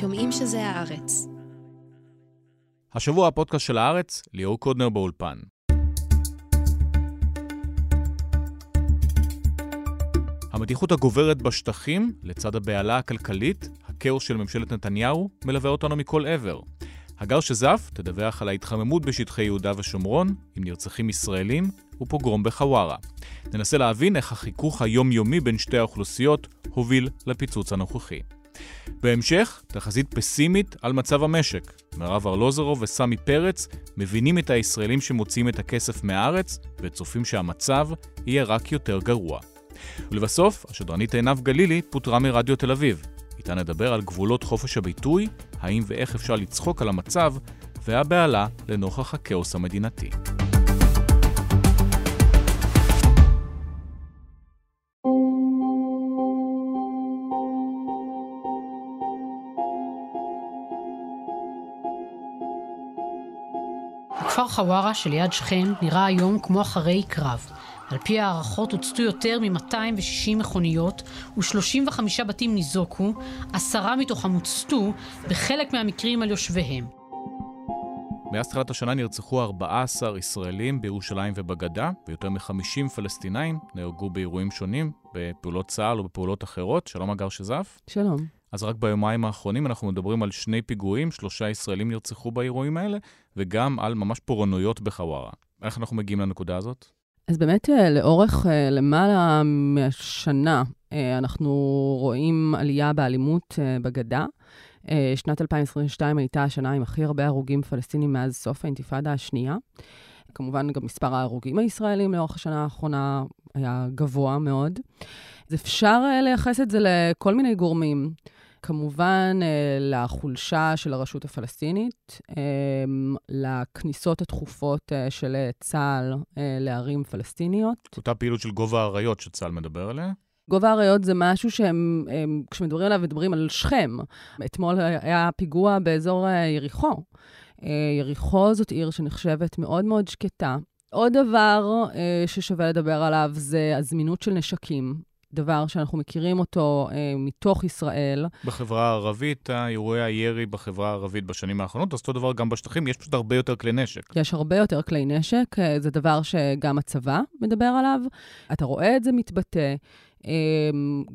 שומעים שזה הארץ. השבוע הפודקאסט של הארץ, ליאור קודנר באולפן. המתיחות הגוברת בשטחים, לצד הבהלה הכלכלית, הכאוס של ממשלת נתניהו, מלווה אותנו מכל עבר. הגר שזף תדווח על ההתחממות בשטחי יהודה ושומרון, עם נרצחים ישראלים ופוגרום בחווארה. ננסה להבין איך החיכוך היומיומי בין שתי האוכלוסיות הוביל לפיצוץ הנוכחי. בהמשך, תחזית פסימית על מצב המשק. מירב ארלוזרוב וסמי פרץ מבינים את הישראלים שמוציאים את הכסף מהארץ וצופים שהמצב יהיה רק יותר גרוע. ולבסוף, השדרנית עינב גלילי פוטרה מרדיו תל אביב. איתה נדבר על גבולות חופש הביטוי, האם ואיך אפשר לצחוק על המצב, והבהלה לנוכח הכאוס המדינתי. הכפר חווארה שליד שכם נראה היום כמו אחרי קרב. על פי הערכות הוצתו יותר מ-260 מכוניות ו-35 בתים ניזוקו, עשרה מתוכם הוצתו, בחלק מהמקרים על יושביהם. מאז תחילת השנה נרצחו 14 ישראלים בירושלים ובגדה, ויותר מ-50 פלסטינאים נהרגו באירועים שונים, בפעולות צה"ל או בפעולות אחרות. שלום אגר שזף. שלום. אז רק ביומיים האחרונים אנחנו מדברים על שני פיגועים, שלושה ישראלים נרצחו באירועים האלה, וגם על ממש פורענויות בחווארה. איך אנחנו מגיעים לנקודה הזאת? אז באמת אה, לאורך אה, למעלה מהשנה אנחנו רואים עלייה באלימות בגדה. שנת 2022 הייתה השנה עם הכי הרבה הרוגים פלסטינים מאז סוף האינתיפאדה השנייה. כמובן, גם מספר ההרוגים הישראלים לאורך השנה האחרונה היה גבוה מאוד. אז אפשר לייחס את זה לכל מיני גורמים. כמובן, לחולשה של הרשות הפלסטינית, לכניסות התכופות של צה"ל לערים פלסטיניות. אותה פעילות של גובה האריות שצה"ל מדבר עליה? גובה האריות זה משהו שהם, הם, כשמדברים עליו, מדברים על שכם. אתמול היה פיגוע באזור יריחו. יריחו זאת עיר שנחשבת מאוד מאוד שקטה. עוד דבר ששווה לדבר עליו זה הזמינות של נשקים. דבר שאנחנו מכירים אותו אה, מתוך ישראל. בחברה הערבית, אירועי הירי בחברה הערבית בשנים האחרונות, אז אותו דבר גם בשטחים, יש פשוט הרבה יותר כלי נשק. יש הרבה יותר כלי נשק, אה, זה דבר שגם הצבא מדבר עליו. אתה רואה את זה מתבטא.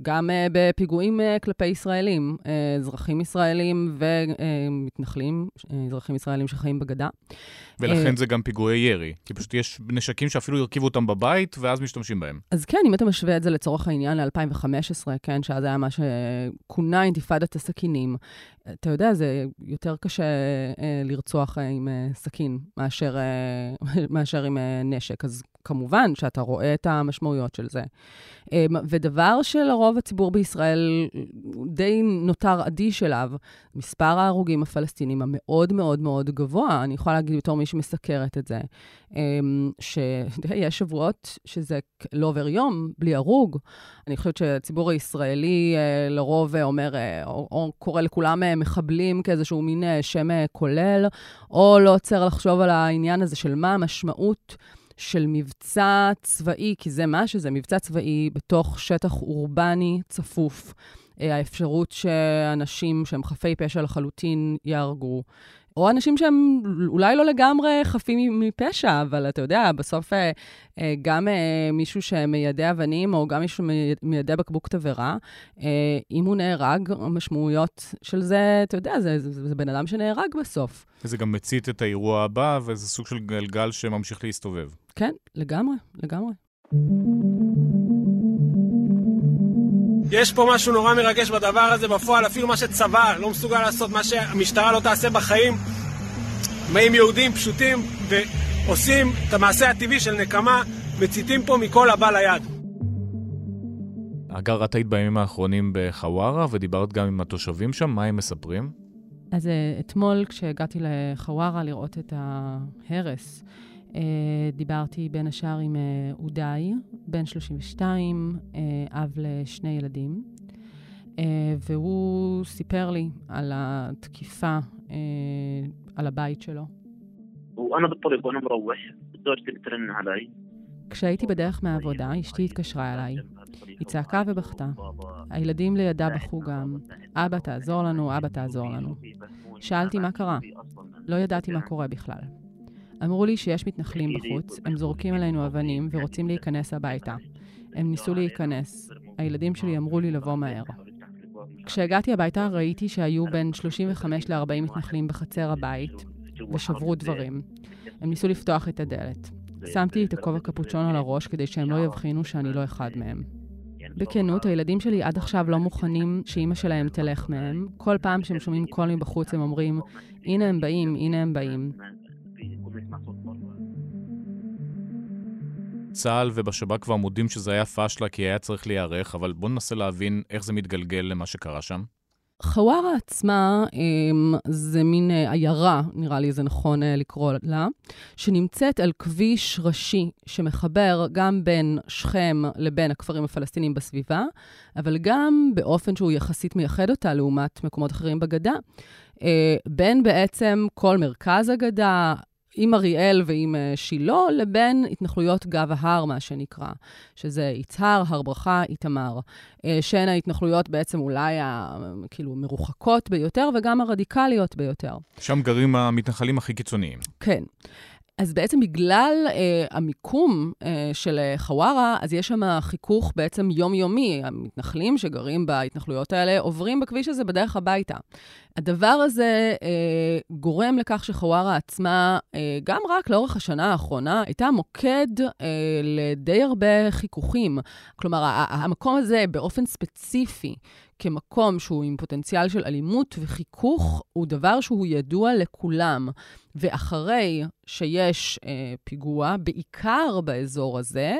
גם בפיגועים כלפי ישראלים, אזרחים ישראלים ומתנחלים, אזרחים ישראלים שחיים בגדה. ולכן זה גם פיגועי ירי, כי פשוט יש נשקים שאפילו ירכיבו אותם בבית ואז משתמשים בהם. אז כן, אם אתה משווה את זה לצורך העניין ל-2015, כן, שאז היה מה שכונה אינתיפאדת הסכינים, אתה יודע, זה יותר קשה אה, לרצוח אה, עם אה, סכין מאשר, אה, מאשר עם אה, נשק. אז כמובן שאתה רואה את המשמעויות של זה. אה, ודבר שלרוב הציבור בישראל די נותר אדיש אליו, מספר ההרוגים הפלסטינים המאוד מאוד מאוד גבוה, אני יכולה להגיד בתור מי שמסקרת את זה, שיש שבועות שזה לא עובר יום בלי הרוג. אני חושבת שהציבור הישראלי לרוב אומר, או, או קורא לכולם מחבלים כאיזשהו מין שם כולל, או לא עוצר לחשוב על העניין הזה של מה המשמעות. של מבצע צבאי, כי זה מה שזה, מבצע צבאי בתוך שטח אורבני צפוף. האפשרות שאנשים שהם חפי פשע לחלוטין יהרגו. או אנשים שהם אולי לא לגמרי חפים מפשע, אבל אתה יודע, בסוף גם מישהו שמיידה אבנים, או גם מישהו שמיידה בקבוק תבערה, אם הוא נהרג, המשמעויות של זה, אתה יודע, זה, זה, זה בן אדם שנהרג בסוף. וזה גם מצית את האירוע הבא, וזה סוג של גלגל שממשיך להסתובב. כן, לגמרי, לגמרי. יש פה משהו נורא מרגש בדבר הזה, בפועל אפילו מה שצבא לא מסוגל לעשות, מה שהמשטרה לא תעשה בחיים. באים יהודים פשוטים ועושים את המעשה הטבעי של נקמה, מציתים פה מכל הבא ליד. אגר, את היית בימים האחרונים בחווארה ודיברת גם עם התושבים שם, מה הם מספרים? אז אתמול כשהגעתי לחווארה לראות את ההרס, Uh, דיברתי בין השאר עם אה, אודאי, בן 32, uh, אה, אב לשני ילדים, uh, והוא סיפר לי על התקיפה uh, על הבית שלו. כשהייתי בדרך מהעבודה, אשתי התקשרה אליי. היא צעקה ובכתה. הילדים לידה בכו גם, אבא תעזור לנו, אבא תעזור לנו. שאלתי מה קרה. לא ידעתי מה קורה בכלל. אמרו לי שיש מתנחלים בחוץ, הם זורקים עלינו אבנים ורוצים להיכנס הביתה. הם ניסו להיכנס. הילדים שלי אמרו לי לבוא מהר. כשהגעתי הביתה ראיתי שהיו בין 35 ל-40 מתנחלים בחצר הבית ושברו דברים. הם ניסו לפתוח את הדלת. שמתי את הכובע קפוצ'ון על הראש כדי שהם לא יבחינו שאני לא אחד מהם. בכנות, הילדים שלי עד עכשיו לא מוכנים שאימא שלהם תלך מהם. כל פעם שהם שומעים קול מבחוץ הם אומרים, הנה הם באים, הנה הם באים. צה"ל ובשב"כ כבר מודים שזה היה פשלה כי היה צריך להיערך, אבל בואו ננסה להבין איך זה מתגלגל למה שקרה שם. חווארה עצמה אמ, זה מין אה, עיירה, נראה לי זה נכון אה, לקרוא לה, שנמצאת על כביש ראשי שמחבר גם בין שכם לבין הכפרים הפלסטינים בסביבה, אבל גם באופן שהוא יחסית מייחד אותה לעומת מקומות אחרים בגדה. אה, בין בעצם כל מרכז הגדה, עם אריאל ועם אה, שילה, לבין התנחלויות גב ההר, מה שנקרא, שזה יצהר, הר ברכה, איתמר. אה, שהן ההתנחלויות בעצם אולי הכאילו מרוחקות ביותר וגם הרדיקליות ביותר. שם גרים המתנחלים הכי קיצוניים. כן. אז בעצם בגלל אה, המיקום אה, של אה, חווארה, אז יש שם חיכוך בעצם יומיומי. המתנחלים שגרים בהתנחלויות האלה עוברים בכביש הזה בדרך הביתה. הדבר הזה אה, גורם לכך שחווארה עצמה, אה, גם רק לאורך השנה האחרונה, הייתה מוקד אה, לדי הרבה חיכוכים. כלומר, המקום הזה באופן ספציפי, כמקום שהוא עם פוטנציאל של אלימות וחיכוך, הוא דבר שהוא ידוע לכולם. ואחרי שיש אה, פיגוע, בעיקר באזור הזה,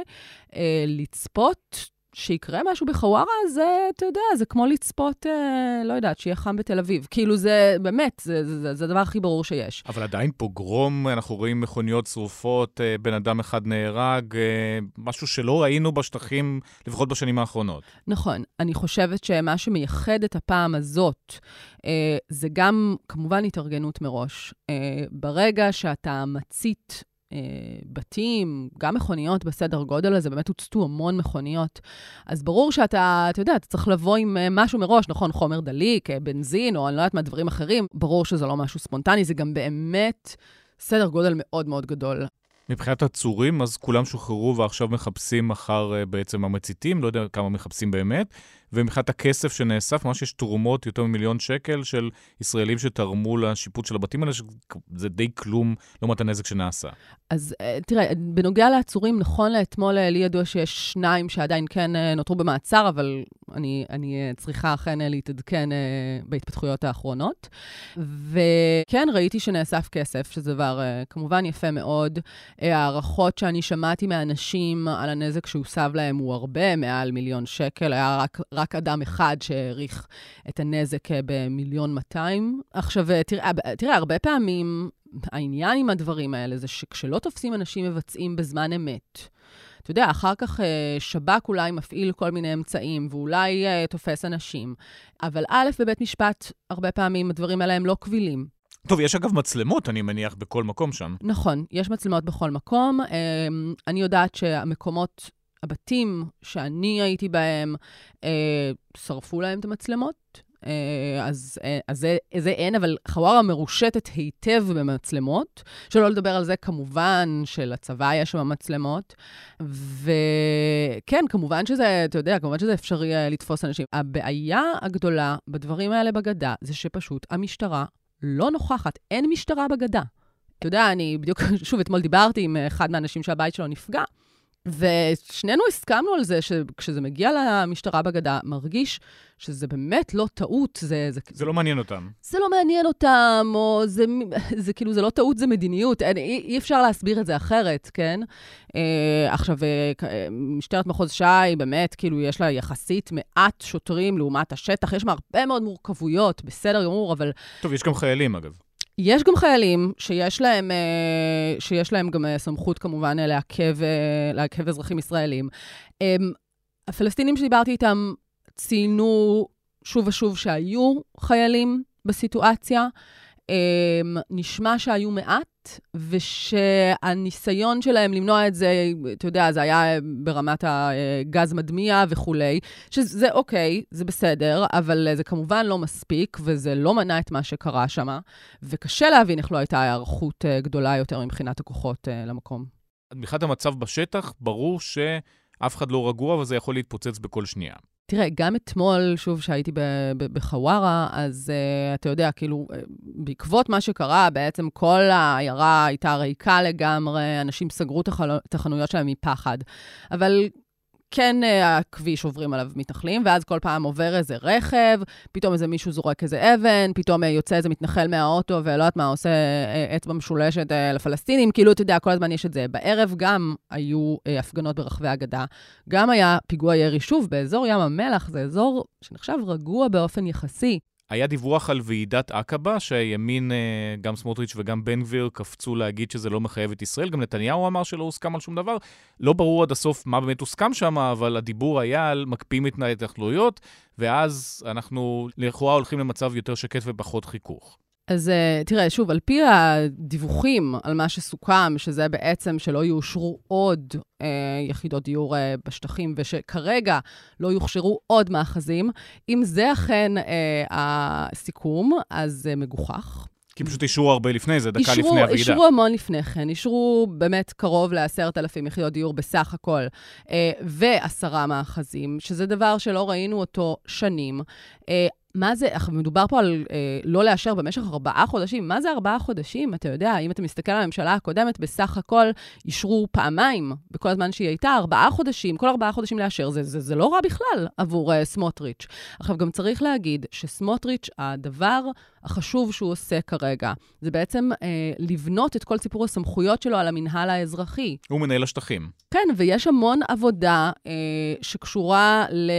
אה, לצפות שיקרה משהו בחווארה, זה, אתה יודע, זה כמו לצפות, אה, לא יודעת, שיהיה חם בתל אביב. כאילו, זה באמת, זה, זה, זה, זה הדבר הכי ברור שיש. אבל עדיין פוגרום, אנחנו רואים מכוניות שרופות, אה, בן אדם אחד נהרג, אה, משהו שלא ראינו בשטחים, לפחות בשנים האחרונות. נכון. אני חושבת שמה שמייחד את הפעם הזאת, אה, זה גם, כמובן, התארגנות מראש. אה, ברגע שאתה מצית בתים, גם מכוניות בסדר גודל הזה, באמת הוצתו המון מכוניות. אז ברור שאתה, אתה יודע, אתה צריך לבוא עם אה, משהו מראש, נכון, חומר דליק, אה, בנזין, או אני לא יודעת מה, דברים אחרים. ברור שזה לא משהו ספונטני, זה גם באמת סדר גודל מאוד מאוד גדול. מבחינת עצורים, אז כולם שוחררו ועכשיו מחפשים אחר בעצם המציתים, לא יודע כמה מחפשים באמת. ומבחינת הכסף שנאסף, ממש יש תרומות יותר ממיליון שקל של ישראלים שתרמו לשיפוט של הבתים האלה, שזה די כלום לעומת הנזק שנעשה. אז אה, תראה, בנוגע לעצורים, נכון לאתמול אה, לי ידוע שיש שניים שעדיין כן אה, נותרו במעצר, אבל אני, אני צריכה אכן להתעדכן בהתפתחויות האחרונות. וכן, ראיתי שנאסף כסף, שזה דבר כמובן יפה מאוד. הערכות שאני שמעתי מאנשים על הנזק שהוסב להם הוא הרבה מעל מיליון שקל, היה רק... רק אדם אחד שהעריך את הנזק אה, במיליון 200. עכשיו, אה, תראה, אה, תראה, הרבה פעמים העניין עם הדברים האלה זה שכשלא תופסים אנשים מבצעים בזמן אמת, אתה יודע, אחר כך שב"כ אולי מפעיל כל מיני אמצעים, ואולי תופס אנשים, אבל א', בבית משפט, הרבה פעמים הדברים האלה הם לא קבילים. טוב, יש אגב מצלמות, אני מניח, בכל מקום שם. נכון, יש מצלמות בכל מקום. אני יודעת שהמקומות הבתים שאני הייתי בהם, אה, שרפו להם את המצלמות. אה, אז, אה, אז זה, זה אין, אבל חווארה מרושתת היטב במצלמות. שלא לדבר על זה, כמובן, שלצבא יש שם מצלמות. וכן, כמובן שזה, אתה יודע, כמובן שזה אפשרי אה, לתפוס אנשים. הבעיה הגדולה בדברים האלה בגדה, זה שפשוט המשטרה לא נוכחת. אין משטרה בגדה. אתה יודע, אני בדיוק, שוב, אתמול דיברתי עם אחד מהאנשים שהבית שלו נפגע. ושנינו הסכמנו על זה שכשזה מגיע למשטרה בגדה, מרגיש שזה באמת לא טעות, זה... זה, זה לא מעניין אותם. זה לא מעניין אותם, או זה, זה כאילו, זה לא טעות, זה מדיניות. אין, אי, אי אפשר להסביר את זה אחרת, כן? אה, עכשיו, אה, משטרת מחוז ש"י, באמת, כאילו, יש לה יחסית מעט שוטרים לעומת השטח, יש לה הרבה מאוד מורכבויות, בסדר גמור, אבל... טוב, יש גם חיילים, אגב. יש גם חיילים שיש להם, אה, שיש להם גם אה, סמכות כמובן אה, לעכב, לעכב אזרחים ישראלים. הפלסטינים שדיברתי איתם ציינו שוב ושוב שהיו חיילים בסיטואציה. נשמע שהיו מעט, ושהניסיון שלהם למנוע את זה, אתה יודע, זה היה ברמת הגז מדמיע וכולי, שזה אוקיי, זה בסדר, אבל זה כמובן לא מספיק, וזה לא מנע את מה שקרה שם, וקשה להבין איך לא הייתה היערכות גדולה יותר מבחינת הכוחות למקום. מבחינת המצב בשטח, ברור שאף אחד לא רגוע וזה יכול להתפוצץ בכל שנייה. תראה, גם אתמול, שוב, שהייתי בחווארה, אז uh, אתה יודע, כאילו, uh, בעקבות מה שקרה, בעצם כל העיירה הייתה ריקה לגמרי, אנשים סגרו את החנויות שלהם מפחד. אבל כן אה, הכביש עוברים עליו מתנחלים, ואז כל פעם עובר איזה רכב, פתאום איזה מישהו זורק איזה אבן, פתאום אה, יוצא איזה מתנחל מהאוטו, ולא יודעת מה, עושה אה, אצבע משולשת לפלסטינים, כאילו, אתה יודע, כל הזמן יש את זה. בערב גם היו הפגנות ברחבי הגדה, גם היה פיגוע ירי, שוב, באזור ים המלח, זה אזור שנחשב רגוע באופן יחסי. היה דיווח על ועידת עקבה, שהימין, אה, גם סמוטריץ' וגם בן גביר, קפצו להגיד שזה לא מחייב את ישראל. גם נתניהו אמר שלא הוסכם על שום דבר. לא ברור עד הסוף מה באמת הוסכם שם, אבל הדיבור היה על מקפיאים את ההתנחלויות, ואז אנחנו לכאורה הולכים למצב יותר שקט ופחות חיכוך. אז uh, תראה, שוב, על פי הדיווחים על מה שסוכם, שזה בעצם שלא יאושרו עוד uh, יחידות דיור uh, בשטחים, ושכרגע לא יוכשרו עוד מאחזים, אם זה אכן uh, הסיכום, אז זה uh, מגוחך. כי פשוט אישרו הרבה לפני זה, דקה אישרו, לפני הוועידה. אישרו המון לפני כן, אישרו באמת קרוב ל-10,000 יחידות דיור בסך הכל, ועשרה מאחזים, שזה דבר שלא ראינו אותו שנים. מה זה, מדובר פה על אה, לא לאשר במשך ארבעה חודשים. מה זה ארבעה חודשים? אתה יודע, אם אתה מסתכל על הממשלה הקודמת, בסך הכל אישרו פעמיים בכל הזמן שהיא הייתה, ארבעה חודשים, כל ארבעה חודשים לאשר, זה, זה, זה לא רע בכלל עבור אה, סמוטריץ'. עכשיו, גם צריך להגיד שסמוטריץ', הדבר החשוב שהוא עושה כרגע, זה בעצם אה, לבנות את כל סיפור הסמכויות שלו על המינהל האזרחי. הוא מנהל השטחים. כן, ויש המון עבודה אה, שקשורה ל...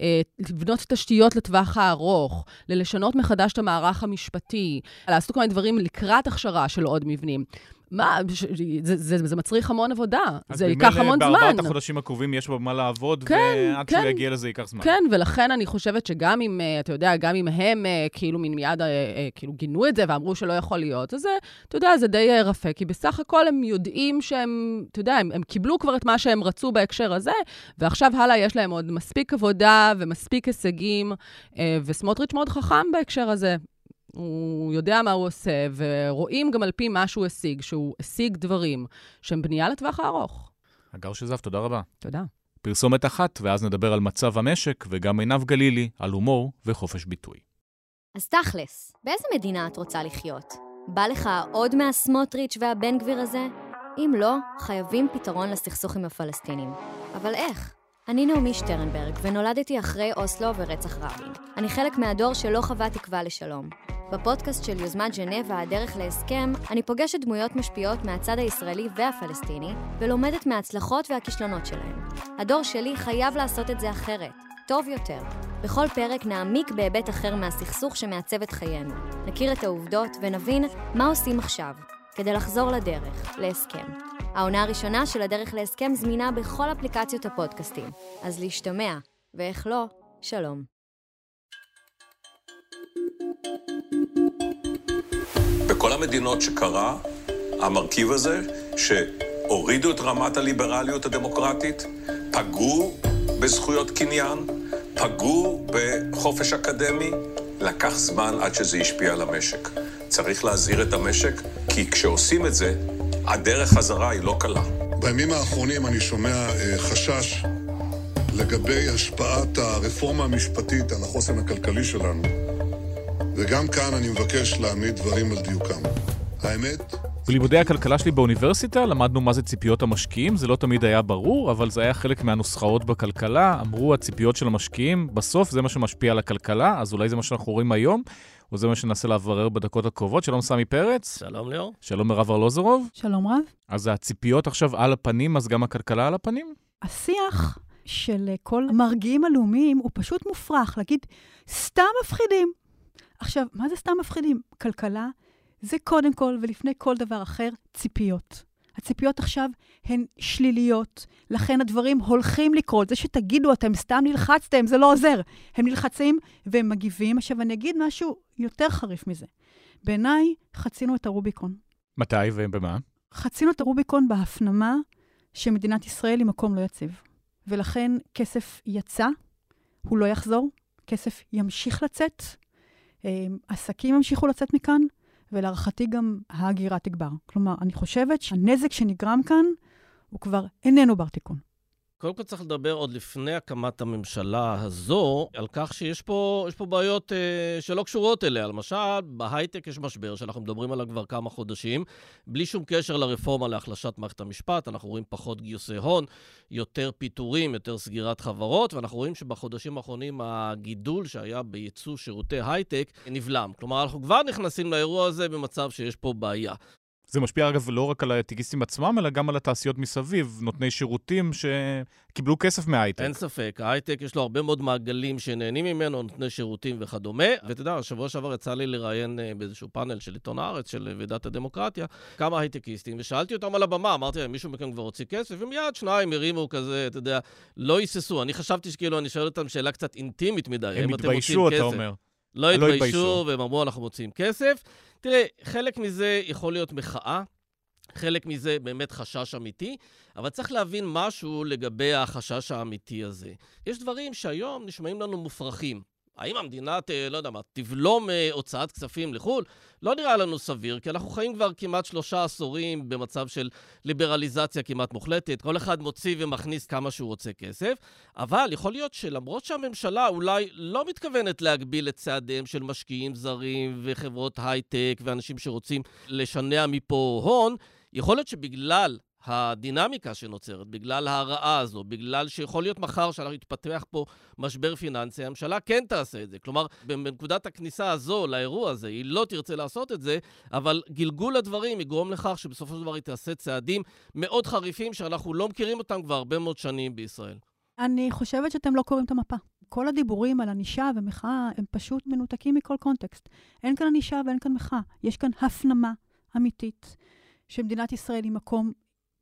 אה, לבנות תשתיות לטווח הארוך, ללשנות מחדש את המערך המשפטי, לעשות כל מיני דברים לקראת הכשרה של עוד מבנים. מה, זה, זה, זה מצריך המון עבודה, זה ייקח המון זמן. אז בארבעת החודשים הקרובים יש במה לעבוד, כן, ועד כן, שהוא יגיע לזה ייקח זמן. כן, ולכן אני חושבת שגם אם, אה, אתה יודע, גם אם הם אה, כאילו מן מיד, כאילו גינו את זה ואמרו שלא יכול להיות, אז אתה יודע, זה די רפה, כי בסך הכל הם יודעים שהם, אתה יודע, הם, הם קיבלו כבר את מה שהם רצו בהקשר הזה, ועכשיו הלאה יש להם עוד מספיק עבודה ומספיק הישגים, וסמוטריץ' מאוד חכם בהקשר הזה. הוא יודע מה הוא עושה, ורואים גם על פי מה שהוא השיג, שהוא השיג דברים שהם בנייה לטווח הארוך. הגר שזף, תודה רבה. תודה. פרסומת אחת, ואז נדבר על מצב המשק, וגם עינב גלילי, על הומור וחופש ביטוי. אז תכלס, באיזה מדינה את רוצה לחיות? בא לך עוד מהסמוטריץ' והבן גביר הזה? אם לא, חייבים פתרון לסכסוך עם הפלסטינים. אבל איך? אני נעמי שטרנברג, ונולדתי אחרי אוסלו ורצח רבין. אני חלק מהדור שלא חווה תקווה לשלום. בפודקאסט של יוזמת ז'נבה, הדרך להסכם, אני פוגשת דמויות משפיעות מהצד הישראלי והפלסטיני, ולומדת מההצלחות והכישלונות שלהם. הדור שלי חייב לעשות את זה אחרת, טוב יותר. בכל פרק נעמיק בהיבט אחר מהסכסוך שמעצב את חיינו. נכיר את העובדות ונבין מה עושים עכשיו, כדי לחזור לדרך, להסכם. העונה הראשונה של הדרך להסכם זמינה בכל אפליקציות הפודקאסטים, אז להשתמע, ואיך לא, שלום. בכל המדינות שקרה, המרכיב הזה, שהורידו את רמת הליברליות הדמוקרטית, פגעו בזכויות קניין, פגעו בחופש אקדמי, לקח זמן עד שזה השפיע על המשק. צריך להזהיר את המשק, כי כשעושים את זה, הדרך חזרה היא לא קלה. בימים האחרונים אני שומע uh, חשש לגבי השפעת הרפורמה המשפטית על החוסן הכלכלי שלנו, וגם כאן אני מבקש להעמיד דברים על דיוקם. האמת... בלימודי הכלכלה שלי באוניברסיטה למדנו מה זה ציפיות המשקיעים, זה לא תמיד היה ברור, אבל זה היה חלק מהנוסחאות בכלכלה. אמרו הציפיות של המשקיעים, בסוף זה מה שמשפיע על הכלכלה, אז אולי זה מה שאנחנו רואים היום. וזה מה שננסה לברר בדקות הקרובות. שלום סמי פרץ. שלום ליאור. שלום מירב ארלוזורוב. שלום רב. אז הצipיות עכשיו על הפנים, אז גם הכלכלה על הפנים? השיח של כל המרגיעים הלאומיים הוא פשוט מופרך, להגיד, סתם מפחידים. עכשיו, מה זה סתם מפחידים? כלכלה זה קודם כל ולפני כל דבר אחר ציפיות. הציפיות עכשיו הן שליליות, לכן הדברים הולכים לקרות. זה שתגידו, אתם סתם נלחצתם, זה לא עוזר. הם נלחצים והם מגיבים. עכשיו, אני אגיד משהו יותר חריף מזה. בעיניי, חצינו את הרוביקון. מתי ובמה? חצינו את הרוביקון בהפנמה שמדינת ישראל היא מקום לא יציב. ולכן כסף יצא, הוא לא יחזור, כסף ימשיך לצאת, אה, עסקים ימשיכו לצאת מכאן, ולהערכתי גם ההגירה תגבר. כלומר, אני חושבת שהנזק שנגרם כאן הוא כבר איננו בר תיקון. קודם כל צריך לדבר עוד לפני הקמת הממשלה הזו, על כך שיש פה, פה בעיות אה, שלא קשורות אליה. למשל, בהייטק יש משבר שאנחנו מדברים עליו כבר כמה חודשים, בלי שום קשר לרפורמה להחלשת מערכת המשפט. אנחנו רואים פחות גיוסי הון, יותר פיטורים, יותר סגירת חברות, ואנחנו רואים שבחודשים האחרונים הגידול שהיה בייצוא שירותי הייטק נבלם. כלומר, אנחנו כבר נכנסים לאירוע הזה במצב שיש פה בעיה. זה משפיע, אגב, לא רק על הייטקיסטים עצמם, אלא גם על התעשיות מסביב, נותני שירותים שקיבלו כסף מההייטק. אין ספק, ההייטק יש לו הרבה מאוד מעגלים שנהנים ממנו, נותני שירותים וכדומה. ואתה יודע, השבוע שעבר יצא לי לראיין אה, באיזשהו פאנל של עיתון הארץ, של ועידת הדמוקרטיה, כמה הייטקיסטים, ושאלתי אותם על הבמה, אמרתי להם, מישהו מכם כבר הוציא כסף? ומיד שניים הרימו כזה, אתה יודע, לא היססו. אני חשבתי שכאילו, אני שואל אותם שאלה קצת אינטימית מדי, הם התביישו, אתה אומר. לא, לא התביישו, והם אמרו, אנחנו מוציאים כסף. תראה, חלק מזה יכול להיות מחאה, חלק מזה באמת חשש אמיתי, אבל צריך להבין משהו לגבי החשש האמיתי הזה. יש דברים שהיום נשמעים לנו מופרכים. האם המדינה, ת, לא יודע מה, תבלום אה, הוצאת כספים לחו"ל? לא נראה לנו סביר, כי אנחנו חיים כבר כמעט שלושה עשורים במצב של ליברליזציה כמעט מוחלטת. כל אחד מוציא ומכניס כמה שהוא רוצה כסף, אבל יכול להיות שלמרות שהממשלה אולי לא מתכוונת להגביל את צעדיהם של משקיעים זרים וחברות הייטק ואנשים שרוצים לשנע מפה הון, יכול להיות שבגלל הדינמיקה שנוצרת, בגלל ההרעה הזו, בגלל שיכול להיות מחר שאנחנו נתפתח פה משבר פיננסי, הממשלה כן תעשה את זה. כלומר, בנקודת הכניסה הזו לאירוע הזה, היא לא תרצה לעשות את זה, אבל גלגול הדברים יגרום לכך שבסופו של דבר היא תעשה צעדים מאוד חריפים שאנחנו לא מכירים אותם כבר הרבה מאוד שנים בישראל. אני חושבת שאתם לא קוראים את המפה. כל הדיבורים על ענישה ומחאה הם פשוט מנותקים מכל קונטקסט. אין כאן ענישה ואין כאן מחאה. יש כאן הפנמה אמיתית שמדינת ישראל היא מקום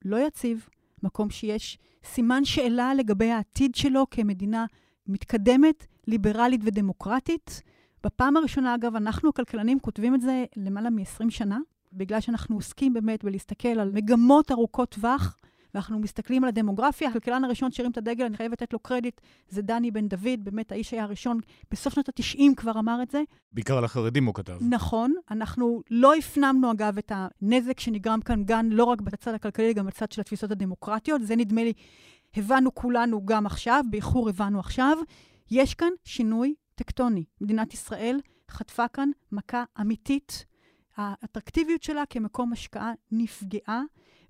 לא יציב, מקום שיש סימן שאלה לגבי העתיד שלו כמדינה מתקדמת, ליברלית ודמוקרטית. בפעם הראשונה, אגב, אנחנו הכלכלנים כותבים את זה למעלה מ-20 שנה, בגלל שאנחנו עוסקים באמת בלהסתכל על מגמות ארוכות טווח ואנחנו מסתכלים על הדמוגרפיה, הכלכלן הראשון שהרים את הדגל, אני חייבת לתת לו קרדיט, זה דני בן דוד, באמת האיש היה הראשון, בסוף שנות ה-90 כבר אמר את זה. בעיקר על החרדים הוא כתב. נכון, אנחנו לא הפנמנו אגב את הנזק שנגרם כאן גם לא רק בצד הכלכלי, גם בצד של התפיסות הדמוקרטיות, זה נדמה לי, הבנו כולנו גם עכשיו, באיחור הבנו עכשיו. יש כאן שינוי טקטוני. מדינת ישראל חטפה כאן מכה אמיתית. האטרקטיביות שלה כמקום השקעה נפגעה.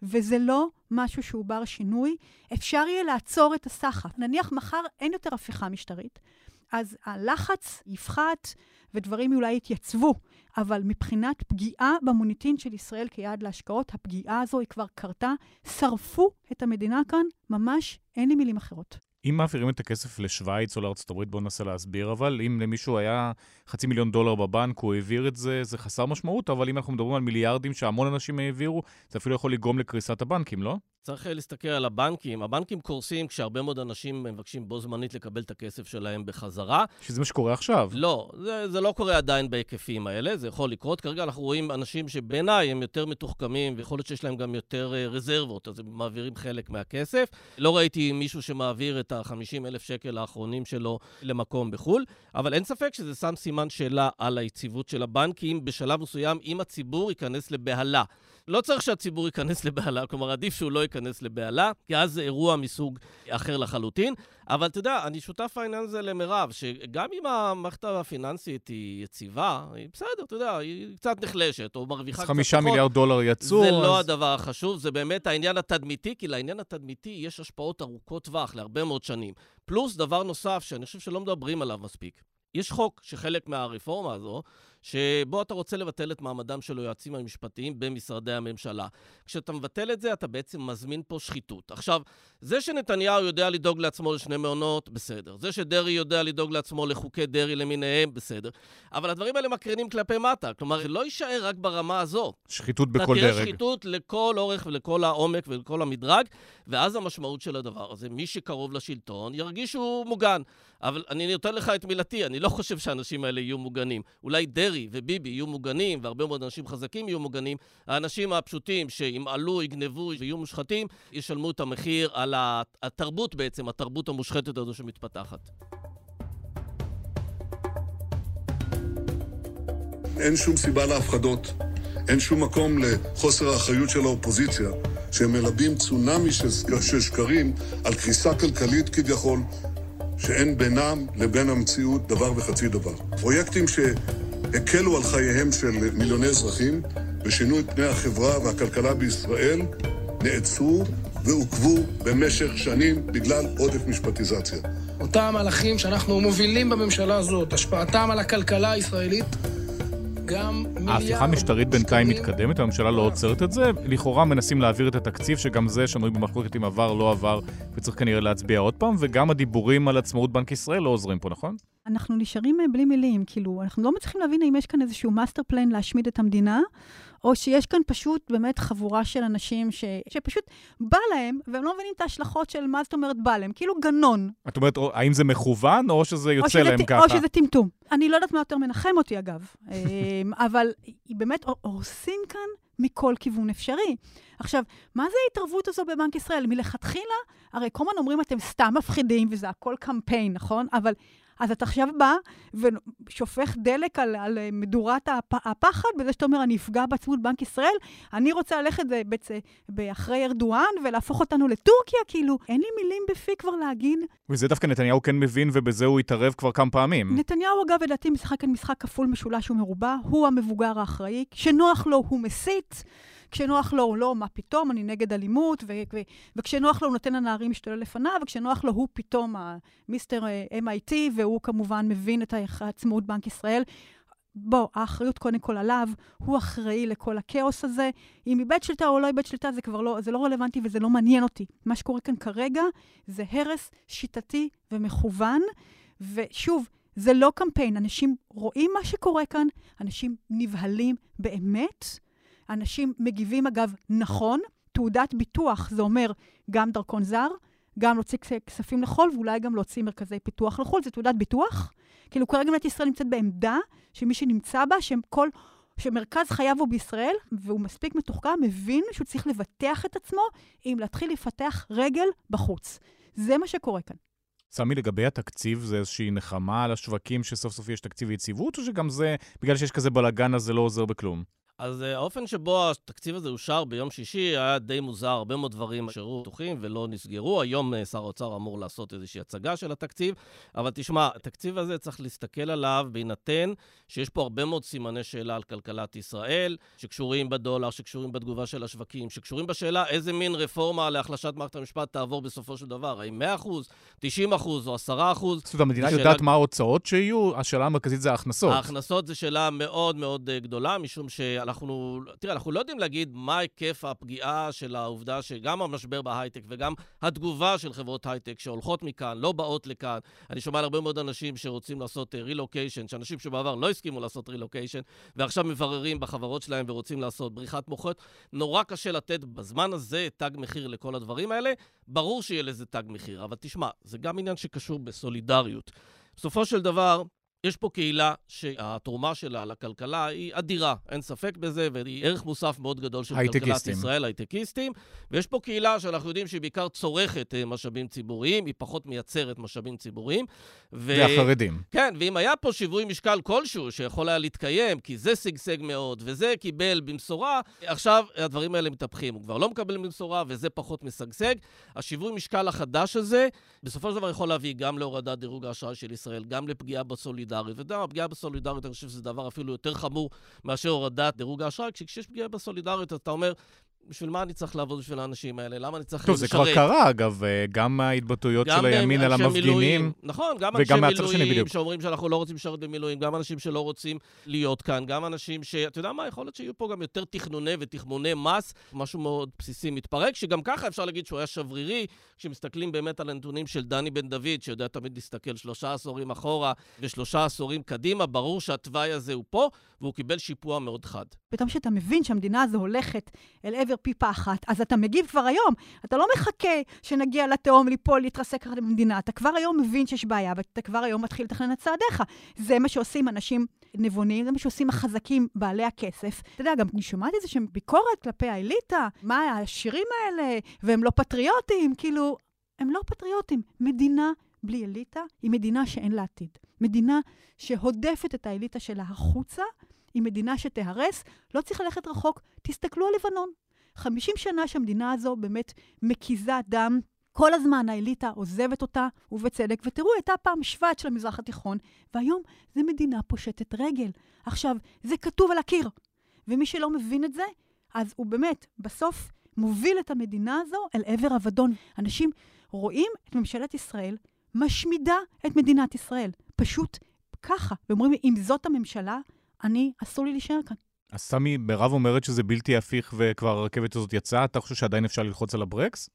וזה לא משהו שהוא בר שינוי. אפשר יהיה לעצור את הסחף. נניח מחר אין יותר הפיכה משטרית, אז הלחץ יפחת ודברים אולי יתייצבו, אבל מבחינת פגיעה במוניטין של ישראל כיעד להשקעות, הפגיעה הזו היא כבר קרתה. שרפו את המדינה כאן, ממש אין לי מילים אחרות. אם מעבירים את הכסף לשוויץ או לארצות הברית, בואו ננסה להסביר, אבל אם למישהו היה חצי מיליון דולר בבנק, הוא העביר את זה, זה חסר משמעות, אבל אם אנחנו מדברים על מיליארדים שהמון אנשים העבירו, זה אפילו יכול לגרום לקריסת הבנקים, לא? צריך להסתכל על הבנקים. הבנקים קורסים כשהרבה מאוד אנשים מבקשים בו זמנית לקבל את הכסף שלהם בחזרה. שזה מה שקורה עכשיו. לא, זה, זה לא קורה עדיין בהיקפים האלה, זה יכול לקרות. כרגע אנחנו רואים אנשים שבעיניי הם יותר מתוחכמים, ויכול להיות שיש להם גם יותר uh, רזרבות, אז הם מעבירים חלק מהכסף. לא ראיתי מישהו שמעביר את ה-50 אלף שקל האחרונים שלו למקום בחו"ל, אבל אין ספק שזה שם סימן שאלה על היציבות של הבנקים בשלב מסוים, אם הציבור ייכנס לבהלה. לא צריך שהציבור ייכנס לבהלה, כלומר, עדיף שהוא לא ייכנס לבהלה, כי אז זה אירוע מסוג אחר לחלוטין. אבל אתה יודע, אני שותף העניין הזה למירב, שגם אם המערכת הפיננסית היא יציבה, היא בסדר, אתה יודע, היא קצת נחלשת, או מרוויחה קצת פחות. חמישה מיליארד דולר יצאו. זה לא אז... לא הדבר החשוב, זה באמת העניין התדמיתי, כי לעניין התדמיתי יש השפעות ארוכות טווח להרבה מאוד שנים. פלוס דבר נוסף, שאני חושב שלא מדברים עליו מספיק. יש חוק שחלק מהרפורמה הזו, שבו אתה רוצה לבטל את מעמדם של היועצים המשפטיים במשרדי הממשלה. כשאתה מבטל את זה, אתה בעצם מזמין פה שחיתות. עכשיו, זה שנתניהו יודע לדאוג לעצמו לשני מעונות, בסדר. זה שדרעי יודע לדאוג לעצמו לחוקי דרעי למיניהם, בסדר. אבל הדברים האלה מקרינים כלפי מטה. כלומר, זה לא יישאר רק ברמה הזו. שחיתות בכל דרג. אתה תראה שחיתות לכל אורך ולכל העומק ולכל המדרג, ואז המשמעות של הדבר הזה, מי שקרוב לשלטון ירגיש שהוא מוגן. אבל אני נותן לך את מילתי, אני לא חושב שהאנשים האלה יהיו מוגנים. אולי דרעי וביבי יהיו מוגנים, והרבה מאוד אנשים חזקים יהיו מוגנים. האנשים הפשוטים שימעלו, יגנבו ויהיו מושחתים, ישלמו את המחיר על התרבות בעצם, התרבות המושחתת הזו שמתפתחת. אין שום סיבה להפחדות. אין שום מקום לחוסר האחריות של האופוזיציה, שהם מלבים צונאמי של שקרים על קריסה כלכלית כביכול, שאין בינם לבין המציאות דבר וחצי דבר. פרויקטים שהקלו על חייהם של מיליוני אזרחים ושינו את פני החברה והכלכלה בישראל, נעצרו ועוכבו במשך שנים בגלל עודף משפטיזציה. אותם מהלכים שאנחנו מובילים בממשלה הזאת, השפעתם על הכלכלה הישראלית. ההפיכה המשטרית בינתיים מתקדמת, הממשלה לא עוצרת את זה. לכאורה מנסים להעביר את התקציב, שגם זה שנוי במחלוקת אם עבר, לא עבר, וצריך כנראה להצביע עוד פעם, וגם הדיבורים על עצמאות בנק ישראל לא עוזרים פה, נכון? אנחנו נשארים אה, בלי מילים, כאילו, אנחנו לא מצליחים להבין האם יש כאן איזשהו master plan להשמיד את המדינה, או שיש כאן פשוט באמת חבורה של אנשים ש... שפשוט בא להם, והם לא מבינים את ההשלכות של מה זאת אומרת בא להם, כאילו גנון. את אומרת, האם זה מכוון, או שזה יוצא או שזה להם ט... ככה? או שזה טמטום. אני לא יודעת מה יותר מנחם אותי, אגב, אמ, אבל באמת הורסים כאן מכל כיוון אפשרי. עכשיו, מה זה ההתערבות הזו בבנק ישראל? מלכתחילה, הרי כל הזמן אומרים, אתם סתם מפחידים, וזה הכל קמפיין, נכון? אבל אז אתה עכשיו בא ושופך דלק על, על מדורת הפ, הפחד בזה שאתה אומר, אני אפגע בעצמות בנק ישראל, אני רוצה ללכת בעצם אחרי ארדואן ולהפוך אותנו לטורקיה, כאילו, אין לי מילים בפי כבר להגיד. וזה דווקא נתניהו כן מבין, ובזה הוא התערב כבר כמה פעמים. נתניהו, אגב, לדעתי משחק כאן משחק כפול משולש ומרובע, הוא המבוגר האחראי, כשנוח לו הוא מסית. כשנוח לו הוא לא, מה פתאום, אני נגד אלימות, ו- ו- וכשנוח לו הוא נותן לנערים להשתולל לפניו, וכשנוח לו הוא פתאום מיסטר אה, MIT, והוא כמובן מבין את עצמאות בנק ישראל. בוא, האחריות קודם כל עליו, הוא אחראי לכל הכאוס הזה. אם איבד שליטה או לא איבד שליטה, זה כבר לא, זה לא רלוונטי וזה לא מעניין אותי. מה שקורה כאן כרגע זה הרס שיטתי ומכוון, ושוב, זה לא קמפיין, אנשים רואים מה שקורה כאן, אנשים נבהלים באמת, אנשים מגיבים, אגב, נכון. תעודת ביטוח, זה אומר גם דרכון זר, גם להוציא כספים לחו"ל, ואולי גם להוציא מרכזי פיתוח לחו"ל, זה תעודת ביטוח. כאילו, כרגע מדינת ישראל נמצאת בעמדה שמי שנמצא בה, שכל, שמרכז חייו הוא בישראל, והוא מספיק מתוחכם, מבין שהוא צריך לבטח את עצמו אם להתחיל לפתח רגל בחוץ. זה מה שקורה כאן. סמי, לגבי התקציב, זה איזושהי נחמה על השווקים שסוף סוף יש תקציב יציבות, או שגם זה, בגלל שיש כזה בלאגן, אז זה לא עוזר בכלום? אז uh, האופן שבו התקציב הזה אושר ביום שישי היה די מוזר, הרבה מאוד דברים נשארו פתוחים ולא נסגרו. היום uh, שר האוצר אמור לעשות איזושהי הצגה של התקציב, אבל תשמע, התקציב הזה צריך להסתכל עליו בהינתן שיש פה הרבה מאוד סימני שאלה על כלכלת ישראל, שקשורים בדולר, שקשורים בתגובה של השווקים, שקשורים בשאלה איזה מין רפורמה להחלשת מערכת המשפט תעבור בסופו של דבר, האם 100%, 90% או 10%. זאת אומרת, המדינה שאלה... יודעת מה ההוצאות שיהיו, השאלה המרכזית זה ההכנסות. ההכנסות זה שאלה מאוד מאוד אה, גדולה, משום ש... אנחנו, תראה, אנחנו לא יודעים להגיד מה היקף הפגיעה של העובדה שגם המשבר בהייטק וגם התגובה של חברות הייטק שהולכות מכאן, לא באות לכאן. אני שומע על הרבה מאוד אנשים שרוצים לעשות רילוקיישן, uh, שאנשים שבעבר לא הסכימו לעשות רילוקיישן, ועכשיו מבררים בחברות שלהם ורוצים לעשות בריחת מוחות. נורא קשה לתת בזמן הזה תג מחיר לכל הדברים האלה. ברור שיהיה לזה תג מחיר, אבל תשמע, זה גם עניין שקשור בסולידריות. בסופו של דבר, יש פה קהילה שהתרומה שלה לכלכלה היא אדירה, אין ספק בזה, והיא ערך מוסף מאוד גדול של כלכלת ישראל, הייטקיסטים. ויש פה קהילה שאנחנו יודעים שהיא בעיקר צורכת אה, משאבים ציבוריים, היא פחות מייצרת משאבים ציבוריים. ו... והחרדים. כן, ואם היה פה שיווי משקל כלשהו שיכול היה להתקיים, כי זה שגשג מאוד, וזה קיבל במשורה, עכשיו הדברים האלה מתהפכים. הוא כבר לא מקבל במשורה, וזה פחות משגשג. השיווי משקל החדש הזה, בסופו של דבר יכול להביא גם להורדת דירוג האשראי של ישראל, גם לפגיעה בסולידריות. סולידריות. וגם הפגיעה בסולידריות, אני חושב שזה דבר אפילו יותר חמור מאשר הורדת דירוג האשראי, כשיש פגיעה בסולידריות, אתה אומר, בשביל מה אני צריך לעבוד בשביל האנשים האלה? למה אני צריך טוב, לשרת? זה כבר קרה, אגב, אה, גם ההתבטאויות של הימין על המפגינים. מילואים, נכון, גם וגם אנשי מילואים. שאומרים שאנחנו לא רוצים לשרת במילואים, גם אנשים שלא רוצים להיות כאן, גם אנשים ש... אתה יודע מה, יכול להיות שיהיו פה גם יותר תכנוני ותכמוני מס, משהו מאוד בסיסי מתפרק, שגם ככה אפשר להגיד שהוא היה שברירי, כשמסתכלים באמת על הנתונים של דני בן דוד, שיודע תמיד להסתכל שלושה עשורים אחורה ושלושה עשורים קדימה, ברור שהתוואי הזה הוא פה, והוא קיבל שיפוע מאוד חד. פתאום כשאתה מבין שהמדינה הזו הולכת אל עבר פיפה אחת, אז אתה מגיב כבר היום. אתה לא מחכה שנגיע לתהום, ליפול, להתרסק ככה במדינה. אתה כבר היום מבין שיש בעיה, ואתה כבר היום מתחיל לתכנן את צעדיך. זה מה שעושים אנשים נבונים, זה מה שעושים החזקים, בעלי הכסף. אתה יודע, גם אני שומעת איזושהי ביקורת כלפי האליטה, מה השירים האלה, והם לא פטריוטים, כאילו, הם לא פטריוטים. מדינה בלי אליטה היא מדינה שאין לה עתיד. מדינה שהודפת את האליטה שלה החוצה, היא מדינה שתיהרס. לא צריך ללכת רחוק, תסתכלו על לבנון. 50 שנה שהמדינה הזו באמת מקיזה דם. כל הזמן האליטה עוזבת אותה, ובצדק. ותראו, הייתה פעם שבט של המזרח התיכון, והיום זו מדינה פושטת רגל. עכשיו, זה כתוב על הקיר. ומי שלא מבין את זה, אז הוא באמת, בסוף, מוביל את המדינה הזו אל עבר אבדון. אנשים רואים את ממשלת ישראל משמידה את מדינת ישראל. פשוט ככה. ואומרים אם זאת הממשלה, אני, אסור לי להישאר כאן. אז סמי, מירב אומרת שזה בלתי הפיך וכבר הרכבת הזאת יצאה, אתה חושב שעדיין אפשר ללחוץ על הברקס?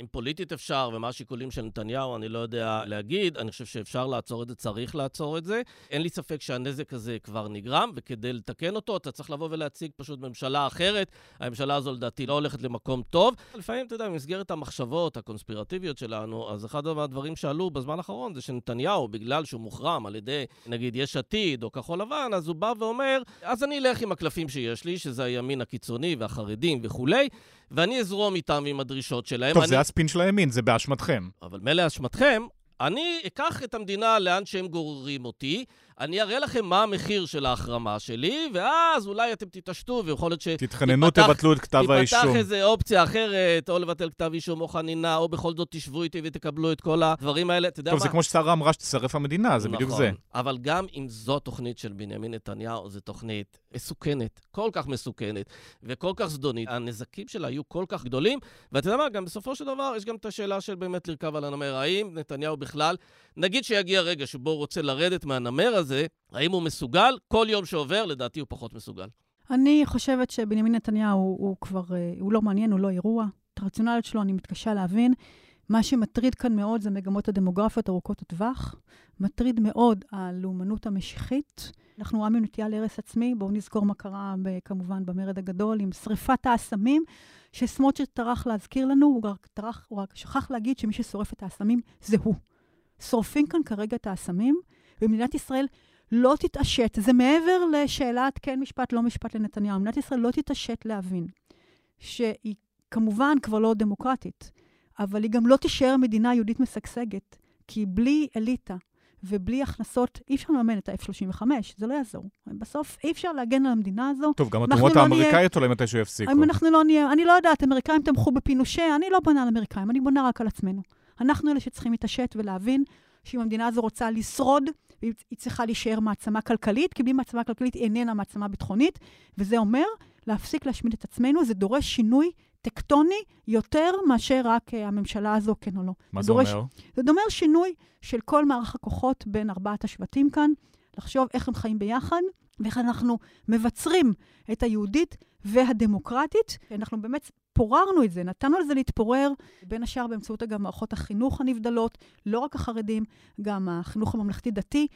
אם פוליטית אפשר, ומה השיקולים של נתניהו, אני לא יודע להגיד. אני חושב שאפשר לעצור את זה, צריך לעצור את זה. אין לי ספק שהנזק הזה כבר נגרם, וכדי לתקן אותו, אתה צריך לבוא ולהציג פשוט ממשלה אחרת. הממשלה הזו, לדעתי, לא הולכת למקום טוב. לפעמים, אתה יודע, במסגרת המחשבות הקונספירטיביות שלנו, אז אחד מהדברים שעלו בזמן האחרון זה שנתניהו, בגלל שהוא מוחרם על ידי, נגיד, יש עתיד או כחול לבן, אז הוא בא ואומר, אז אני אלך עם הקלפים שיש לי, שזה הימין הקיצוני והחרדים וכולי, ואני אזרום איתם עם הדרישות שלהם. טוב, אני... הספין של הימין, זה באשמתכם. אבל מילא אשמתכם, אני אקח את המדינה לאן שהם גוררים אותי, אני אראה לכם מה המחיר של ההחרמה שלי, ואז אולי אתם תתעשתו, ויכול להיות ש... תתחננו, תבטלו את כתב האישום. תיפתח איזה אופציה אחרת, או לבטל כתב אישום או חנינה, או בכל זאת תשבו איתי ותקבלו את כל הדברים האלה. אתה יודע טוב, מה? זה כמו ששרה אמרה שתשרף המדינה, זה בדיוק זה. נכון, אבל גם אם זו תוכנית של בנימין נתניהו, זו תוכנית מסוכנת, כל כך מסוכנת וכל כך זדונית. הנזקים שלה היו כל כך גדולים, ואתה יודע מה, גם בסופו של דבר יש גם את השאלה של באמת לרכב על הנמר. האם נתניהו בכלל, נגיד שיגיע רגע שבו הוא רוצה לרדת מהנמר הזה, האם הוא מסוגל? כל יום שעובר, לדעתי הוא פחות מסוגל. אני חושבת שבנימין נתניהו הוא, הוא כבר, אה, הוא לא מעניין, הוא לא אירוע. את הרציונליות שלו אני מתקשה להבין. מה שמטריד כאן מאוד זה מגמות הדמוגרפיות ארוכות הטווח. מטריד מאוד הלאומנות המשיחית. אנחנו עם עם נטייה להרס עצמי. בואו נזכור מה קרה כמובן במרד הגדול עם שריפת האסמים, שסמוטריץ' טרח להזכיר לנו, הוא רק, טרח, הוא רק שכח להגיד שמי ששורף את האסמים זה הוא. שורפים כאן כרגע את האסמים, ומדינת ישראל לא תתעשת. זה מעבר לשאלת כן משפט, לא משפט לנתניהו. מדינת ישראל לא תתעשת להבין שהיא כמובן כבר לא דמוקרטית, אבל היא גם לא תישאר מדינה יהודית משגשגת, כי בלי אליטה ובלי הכנסות אי אפשר לממן את ה-F-35, זה לא יעזור. בסוף אי אפשר להגן על המדינה הזו. טוב, גם התרומות לא האמריקאיות אולי מתישהו יפסיקו. אם אנחנו לא נהיה, אני לא יודעת, אמריקאים תמכו בפינושה, אני לא בונה על אמריקאים, אני בונה רק על עצמנו. אנחנו אלה שצריכים להתעשת ולהבין שאם המדינה הזו רוצה לשרוד, היא צריכה להישאר מעצמה כלכלית, כי בלי מעצמה כלכלית היא איננה מעצמה ביטחונית, וזה אומר להפסיק להשמיד את עצמנו, זה דורש שינוי טקטוני יותר מאשר רק אה, הממשלה הזו, כן או לא. מה זה דורש- אומר? זה אומר שינוי של כל מערך הכוחות בין ארבעת השבטים כאן, לחשוב איך הם חיים ביחד, ואיך אנחנו מבצרים את היהודית והדמוקרטית. אנחנו באמת פוררנו את זה, נתנו לזה להתפורר, בין השאר באמצעות גם מערכות החינוך הנבדלות, לא רק החרדים, גם החינוך הממלכתי-דתי.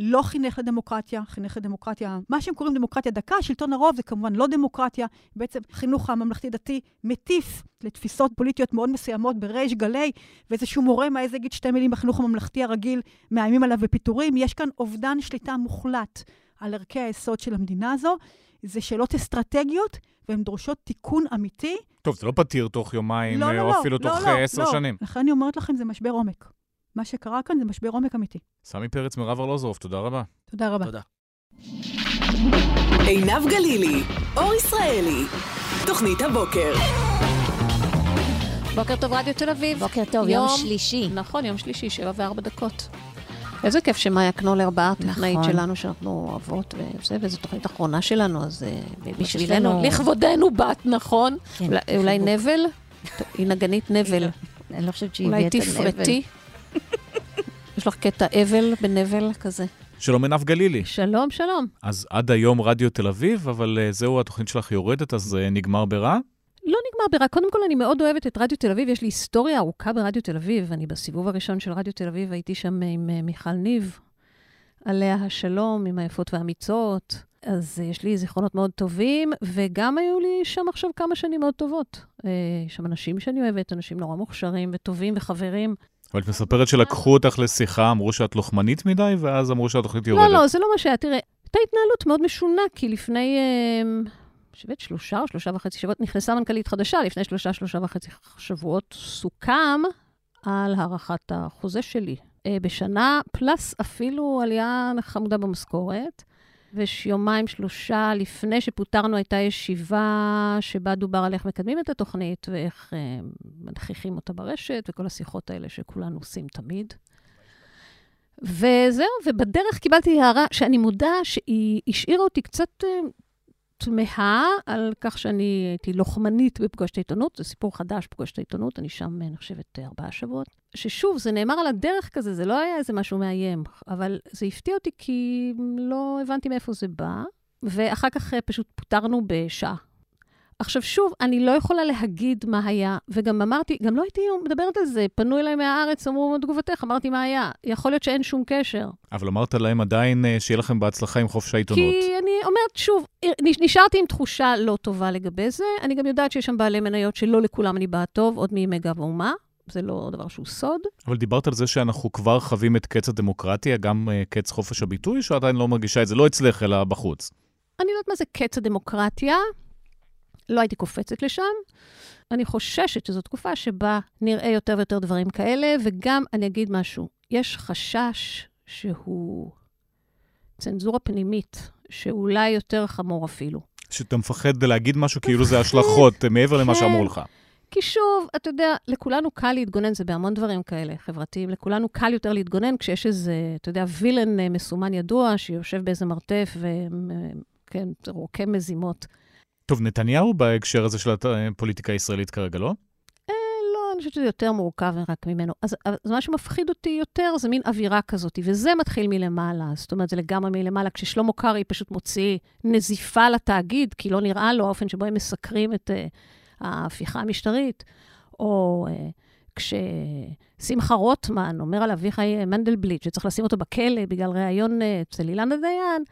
לא חינך לדמוקרטיה, חינך לדמוקרטיה, מה שהם קוראים דמוקרטיה דקה, שלטון הרוב זה כמובן לא דמוקרטיה. בעצם החינוך הממלכתי-דתי מטיף לתפיסות פוליטיות מאוד מסוימות בריש גלי, ואיזשהו מורה מעז להגיד שתי מילים בחינוך הממלכתי הרגיל, מאיימים עליו בפיטורים. יש כאן אובדן שליטה מוחלט על ערכי היסוד של המדינה הזו. זה שאלות אסטרטגיות, והן דורשות תיקון אמיתי. טוב, זה לא פתיר תוך יומיים, לא, לא, או לא, אפילו לא, תוך לא, אה, עשר לא. שנים. לכן אני אומרת לכם, זה משבר עומק. מה שקרה כאן זה משבר עומק אמיתי. סמי פרץ, מירב ארלוזורוב, תודה רבה. תודה רבה. תודה. עינב גלילי, אור ישראלי, תוכנית הבוקר. בוקר טוב, רדיו תל אביב. בוקר טוב, יום שלישי. נכון, יום שלישי, שבע וארבע דקות. איזה כיף שמאיה קנולר באה, טכנאית נכון. שלנו, שאנחנו אוהבות, וזה, וזו תוכנית אחרונה שלנו, אז אה, בשבילנו, לנו- לכבודנו בת, נכון? כן, אולי- אולי. נבל? היא נגנית נבל. אני לא חושבת שהיא אולי הביאה את הנבל. תפרטי. יש לך קטע אבל בנבל כזה. שלום עינב גלילי. שלום, שלום. אז עד היום רדיו תל אביב, אבל אה, זהו, התוכנית שלך יורדת, אז אה, נגמר ברע? לא נגמר ברע. קודם כל, אני מאוד אוהבת את רדיו תל אביב. יש לי היסטוריה ארוכה ברדיו תל אביב. אני בסיבוב הראשון של רדיו תל אביב הייתי שם עם אה, מיכל ניב, עליה השלום, עם היפות והאמיצות. אז אה, יש לי זיכרונות מאוד טובים, וגם היו לי שם עכשיו כמה שנים מאוד טובות. אה, יש שם אנשים שאני אוהבת, אנשים נורא מוכשרים וטובים וחברים. אבל את מספרת שלקחו אותך לשיחה, אמרו שאת לוחמנית מדי, ואז אמרו שהתוכנית לא, יורדת. לא, זה לא מה שהיה. תראה, הייתה התנהלות מאוד משונה, כי לפני, שבט שלושה או שלושה וחצי שבועות, נכנסה מנכ"לית חדשה, לפני שלושה, שלושה וחצי שבועות, סוכם על הארכת החוזה שלי אה, בשנה, פלוס אפילו עלייה חמודה במשכורת. ושיומיים, שלושה לפני שפוטרנו, הייתה ישיבה שבה דובר על איך מקדמים את התוכנית ואיך אה, מנכיחים אותה ברשת, וכל השיחות האלה שכולנו עושים תמיד. וזהו, ובדרך קיבלתי הערה שאני מודה שהיא השאירה אותי קצת אה, תמהה על כך שאני הייתי לוחמנית בפגוש את העיתונות, זה סיפור חדש, פגוש את העיתונות, אני שם, אה, אני חושבת, אה, ארבעה שבועות. ששוב, זה נאמר על הדרך כזה, זה לא היה איזה משהו מאיים, אבל זה הפתיע אותי כי לא הבנתי מאיפה זה בא, ואחר כך אה, פשוט פוטרנו בשעה. עכשיו שוב, אני לא יכולה להגיד מה היה, וגם אמרתי, גם לא הייתי מדברת על זה, פנו אליי מהארץ, אמרו מה תגובתך, אמרתי מה היה. יכול להיות שאין שום קשר. אבל אמרת להם עדיין אה, שיהיה לכם בהצלחה עם חופש העיתונות. כי אני אומרת שוב, נש- נשארתי עם תחושה לא טובה לגבי זה. אני גם יודעת שיש שם בעלי מניות שלא לכולם אני באה טוב, עוד מימי גב האומה. זה לא דבר שהוא סוד. אבל דיברת על זה שאנחנו כבר חווים את קץ הדמוקרטיה, גם אה, קץ חופש הביטוי, שעדיין לא מרגישה את זה, לא אצלך, אלא בחוץ. אני לא יודעת מה זה קץ הדמוקרטיה, לא הייתי קופצת לשם. אני חוששת שזו תקופה שבה נראה יותר ויותר דברים כאלה, וגם אני אגיד משהו, יש חשש שהוא צנזורה פנימית, שאולי יותר חמור אפילו. שאתה מפחד להגיד משהו כאילו זה השלכות אה, מעבר למה. שאמרו לך. כי שוב, אתה יודע, לכולנו קל להתגונן, זה בהמון דברים כאלה חברתיים, לכולנו קל יותר להתגונן כשיש איזה, אתה יודע, וילן אה, מסומן ידוע שיושב באיזה מרתף וכן, רוקם מזימות. טוב, נתניהו בהקשר הזה של הפוליטיקה הישראלית כרגע, לא? לא, אני חושבת שזה יותר מורכב רק ממנו. אז, אז מה שמפחיד אותי יותר זה מין אווירה כזאת, וזה מתחיל מלמעלה. זאת אומרת, זה לגמרי מלמעלה. כששלמה קרעי פשוט מוציא נזיפה לתאגיד, כי לא נראה לו האופן שבו הם מסקרים את uh, ההפיכה המשטרית, או uh, כששמחה רוטמן אומר על אביחי מנדלבליט שצריך לשים אותו בכלא בגלל ראיון uh, אצל אילנה דיין,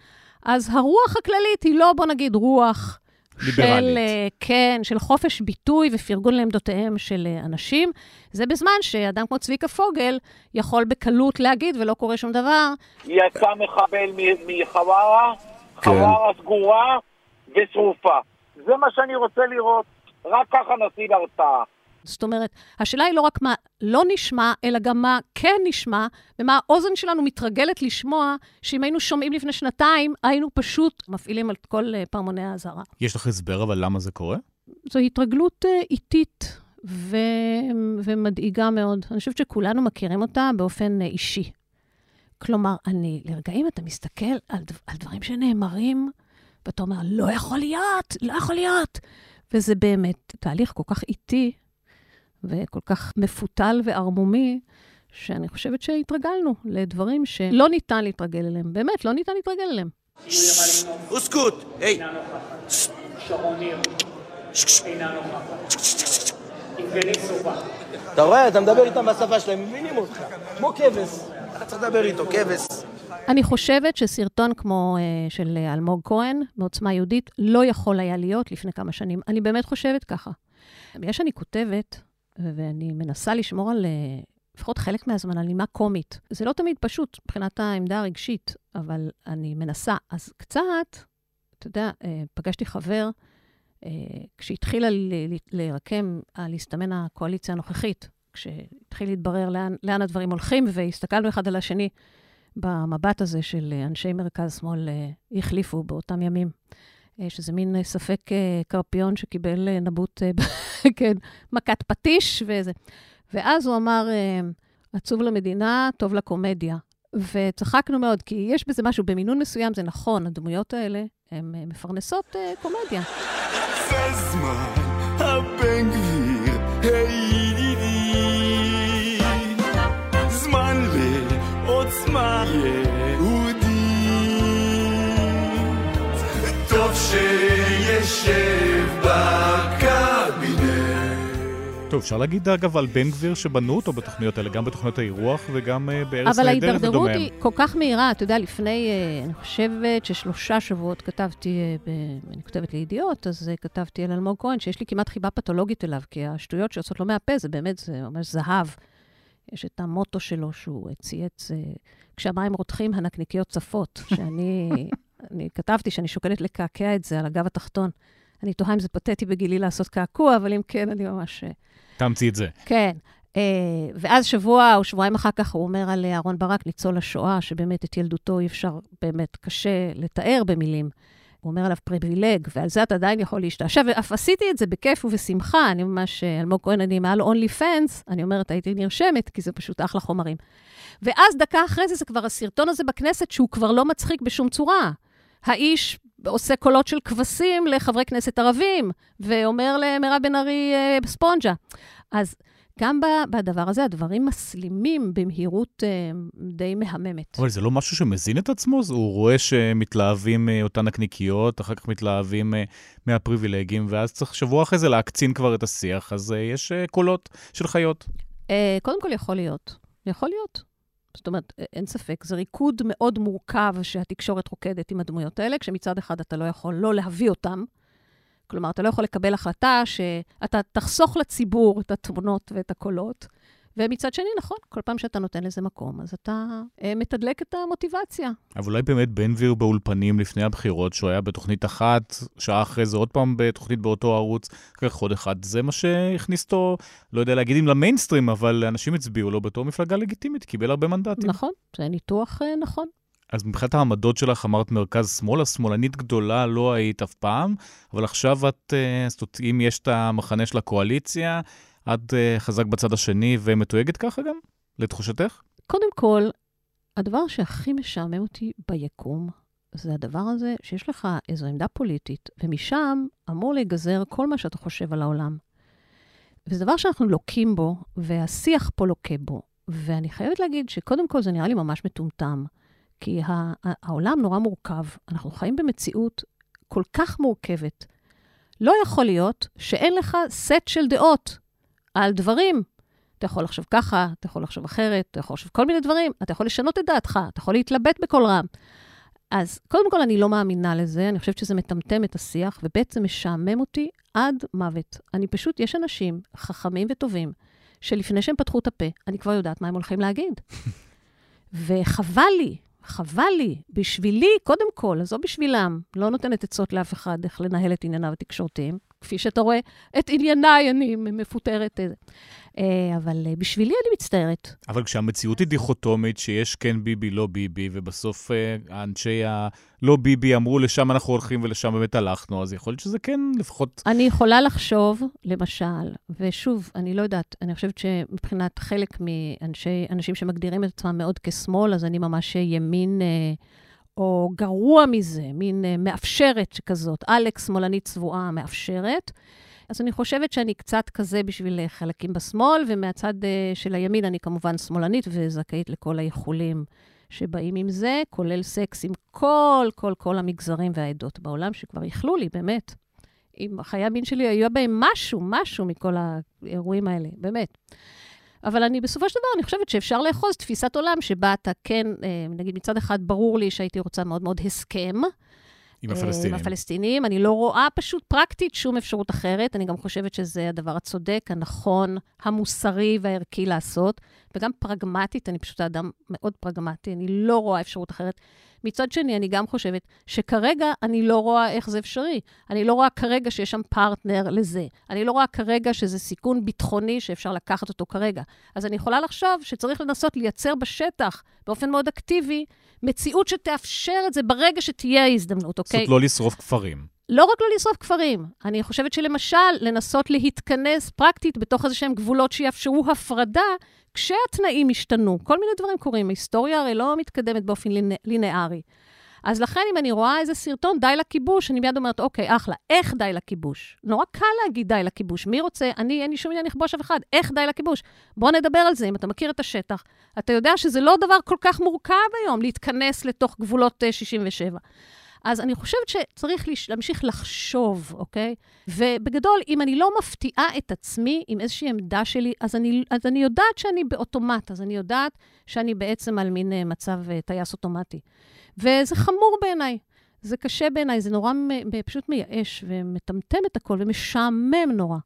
אז הרוח הכללית היא לא, בוא נגיד, רוח... ליברלית. של, אה, כן, של חופש ביטוי ופרגון לעמדותיהם של אה, אנשים. זה בזמן שאדם כמו צביקה פוגל יכול בקלות להגיד ולא קורה שום דבר. יצא מחבל מחווארה, חווארה סגורה ושרופה. זה מה שאני רוצה לראות. רק ככה נשיג הרתעה. זאת אומרת, השאלה היא לא רק מה לא נשמע, אלא גם מה כן נשמע, ומה האוזן שלנו מתרגלת לשמוע, שאם היינו שומעים לפני שנתיים, היינו פשוט מפעילים על כל אה, פעמוני האזהרה. יש לך הסבר אבל למה זה קורה? זו התרגלות אה, איטית ו... ומדאיגה מאוד. אני חושבת שכולנו מכירים אותה באופן אה, אישי. כלומר, אני, לרגעים אתה מסתכל על, דב- על דברים שנאמרים, ואתה אומר, לא יכול להיות, לא יכול להיות. וזה באמת תהליך כל כך איטי וכל כך מפותל וערמומי, שאני חושבת שהתרגלנו לדברים שלא ניתן להתרגל אליהם. באמת, לא ניתן להתרגל אליהם. אוסקוט, היי. שרון ניר, אינה נוכחת. יבגני סובה. אתה רואה, אתה מדבר איתם בשפה שלהם, מבינים אותך. כמו כבש. אתה צריך לדבר איתו, כבש. אני חושבת שסרטון כמו uh, של אה, אלמוג כהן, מעוצמה יהודית, לא יכול היה להיות לפני כמה שנים. אני באמת חושבת ככה. בגלל שאני כותבת, ואני מנסה לשמור על, uh, לפחות חלק מהזמן, על נימה קומית. זה לא תמיד פשוט מבחינת העמדה הרגשית, אבל אני מנסה. אז קצת, אתה יודע, uh, פגשתי חבר, uh, כשהתחילה להירקם, להסתמן הקואליציה הנוכחית, כשהתחיל להתברר לאן, לאן הדברים הולכים, והסתכלנו אחד על השני, במבט הזה של אה, אנשי מרכז-שמאל אה, החליפו באותם ימים. אה, שזה מין אה, ספק אה, קרפיון שקיבל נבוט, כן, מכת פטיש וזה. ואז הוא אמר, עצוב למדינה, טוב לקומדיה. וצחקנו מאוד, כי יש בזה משהו, במינון מסוים זה נכון, הדמויות האלה הן מפרנסות קומדיה. זה זמן הבן גביר, הידידי, זמן לעוצמה יהודית. שישב בקבינט. טוב, אפשר להגיד אגב על בן גביר שבנו אותו בתוכניות האלה, גם בתוכניות האירוח וגם uh, בארץ נהדרת ודומיהם. אבל ההידרדרות היא כל כך מהירה, אתה יודע, לפני, uh, אני חושבת ששלושה שבועות כתבתי, uh, ב... אני כותבת לידיעות, אז כתבתי על אלמוג כהן, שיש לי כמעט חיבה פתולוגית אליו, כי השטויות שיוצאות לו מהפה זה באמת, זה ממש זהב. יש את המוטו שלו שהוא צייץ, כשהמים רותחים, הנקניקיות צפות, שאני אני כתבתי שאני שוקלת לקעקע את זה על הגב התחתון. אני תוהה אם זה פתטי בגילי לעשות קעקוע, אבל אם כן, אני ממש... תאמצי את זה. כן. Uh, ואז שבוע או שבועיים אחר כך הוא אומר על אהרן ברק, ניצול השואה, שבאמת את ילדותו אי אפשר, באמת קשה לתאר במילים. הוא אומר עליו פריבילג, ועל זה אתה עדיין יכול להשתעשע, ואף עשיתי את זה בכיף ובשמחה. אני ממש, אלמוג כהן, אני מעל אונלי פנס, אני אומרת, הייתי נרשמת, כי זה פשוט אחלה חומרים. ואז דקה אחרי זה, זה כבר הסרטון הזה בכנסת, שהוא כבר לא מצחיק בשום צורה. האיש עושה קולות של כבשים לחברי כנסת ערבים, ואומר למירב בן ארי אה, ספונג'ה. אז גם בדבר הזה, הדברים מסלימים במהירות אה, די מהממת. אבל זה לא משהו שמזין את עצמו? הוא רואה שמתלהבים אה, אותן נקניקיות, אחר כך מתלהבים מהפריבילגים, ואז צריך שבוע אחרי זה להקצין כבר את השיח, אז יש קולות של חיות. קודם כל, יכול להיות. יכול להיות. זאת אומרת, אין ספק, זה ריקוד מאוד מורכב שהתקשורת רוקדת עם הדמויות האלה, כשמצד אחד אתה לא יכול לא להביא אותם. כלומר, אתה לא יכול לקבל החלטה שאתה תחסוך לציבור את התמונות ואת הקולות, ומצד שני, נכון, כל פעם שאתה נותן לזה מקום, אז אתה אה, מתדלק את המוטיבציה. אבל אולי באמת בן גביר באולפנים לפני הבחירות, שהוא היה בתוכנית אחת, שעה אחרי זה עוד פעם בתוכנית באותו ערוץ, אחר כך עוד אחד, זה מה שהכניס אותו, לא יודע להגיד אם למיינסטרים, אבל אנשים הצביעו לו בתור מפלגה לגיטימית, קיבל הרבה מנדטים. נכון, זה ניתוח אה, נכון. אז מבחינת העמדות שלך, אמרת מרכז שמאל, השמאלנית גדולה לא היית אף פעם, אבל עכשיו את, אה, זאת אומרת, אם יש את המחנה של הקואליציה, את uh, חזק בצד השני ומתויגת ככה גם, לתחושתך? קודם כל, הדבר שהכי משעמם אותי ביקום, זה הדבר הזה שיש לך איזו עמדה פוליטית, ומשם אמור להיגזר כל מה שאתה חושב על העולם. וזה דבר שאנחנו לוקים בו, והשיח פה לוקה בו. ואני חייבת להגיד שקודם כל זה נראה לי ממש מטומטם, כי העולם נורא מורכב. אנחנו חיים במציאות כל כך מורכבת. לא יכול להיות שאין לך סט של דעות. על דברים. אתה יכול לחשוב ככה, אתה יכול לחשוב אחרת, אתה יכול לחשוב כל מיני דברים, אתה יכול לשנות את דעתך, אתה יכול להתלבט בקול רם. אז קודם כל, אני לא מאמינה לזה, אני חושבת שזה מטמטם את השיח, ובעצם משעמם אותי עד מוות. אני פשוט, יש אנשים חכמים וטובים, שלפני שהם פתחו את הפה, אני כבר יודעת מה הם הולכים להגיד. וחבל לי, חבל לי, בשבילי, קודם כל, אז לא בשבילם, לא נותנת עצות לאף אחד איך לנהל את ענייניו התקשורתיים. כפי שאתה רואה, את ענייניי אני מפוטרת. אה, אבל אה, בשבילי אני מצטערת. אבל כשהמציאות היא דיכוטומית, שיש כן ביבי, לא ביבי, ובסוף אה, אנשי הלא ביבי אמרו, לשם אנחנו הולכים ולשם באמת הלכנו, אז יכול להיות שזה כן, לפחות... אני יכולה לחשוב, למשל, ושוב, אני לא יודעת, אני חושבת שמבחינת חלק מאנשים שמגדירים את עצמם מאוד כשמאל, אז אני ממש ימין... או גרוע מזה, מין מאפשרת שכזאת, אלכס שמאלנית צבועה מאפשרת. אז אני חושבת שאני קצת כזה בשביל אה, חלקים בשמאל, ומהצד uh, של הימין אני כמובן שמאלנית וזכאית לכל האיחולים שבאים עם זה, כולל סקס עם כל, כל, כל המגזרים והעדות בעולם, שכבר איחלו לי, באמת. אם חיי המין שלי היו בהם משהו, משהו מכל האירועים האלה, באמת. אבל אני, בסופו של דבר, אני חושבת שאפשר לאחוז תפיסת עולם שבה אתה כן, אה, נגיד מצד אחד, ברור לי שהייתי רוצה מאוד מאוד הסכם. עם הפלסטינים. עם הפלסטינים. אני לא רואה פשוט פרקטית שום אפשרות אחרת. אני גם חושבת שזה הדבר הצודק, הנכון, המוסרי והערכי לעשות. וגם פרגמטית, אני פשוט אדם מאוד פרגמטי, אני לא רואה אפשרות אחרת. מצד שני, אני גם חושבת שכרגע אני לא רואה איך זה אפשרי. אני לא רואה כרגע שיש שם פרטנר לזה. אני לא רואה כרגע שזה סיכון ביטחוני שאפשר לקחת אותו כרגע. אז אני יכולה לחשוב שצריך לנסות לייצר בשטח, באופן מאוד אקטיבי, מציאות שתאפשר את זה ברגע שתהיה ההזדמנות, אוקיי? זאת לא לשרוף כפרים. לא רק לא לשרוף כפרים, אני חושבת שלמשל, לנסות להתכנס פרקטית בתוך איזה שהם גבולות שיאפשרו הפרדה, כשהתנאים השתנו. כל מיני דברים קורים. ההיסטוריה הרי לא מתקדמת באופן לינארי. אז לכן, אם אני רואה איזה סרטון, די לכיבוש, אני מיד אומרת, אוקיי, אחלה, איך די לכיבוש? נורא קל להגיד די לכיבוש. מי רוצה? אני, אין לי שום עניין לכבוש אף אחד. איך די לכיבוש? בוא נדבר על זה, אם אתה מכיר את השטח. אתה יודע שזה לא דבר כל כך מורכב היום להתכנס לתוך גבולות 67. אז אני חושבת שצריך להמשיך לחשוב, אוקיי? ובגדול, אם אני לא מפתיעה את עצמי עם איזושהי עמדה שלי, אז אני, אז אני יודעת שאני באוטומט, אז אני יודעת שאני בעצם על מין אה, מצב אה, טייס אוטומטי. וזה חמור בעיניי. זה קשה בעיניי, זה נורא פשוט מייאש ומטמטם את הכל ומשעמם נורא.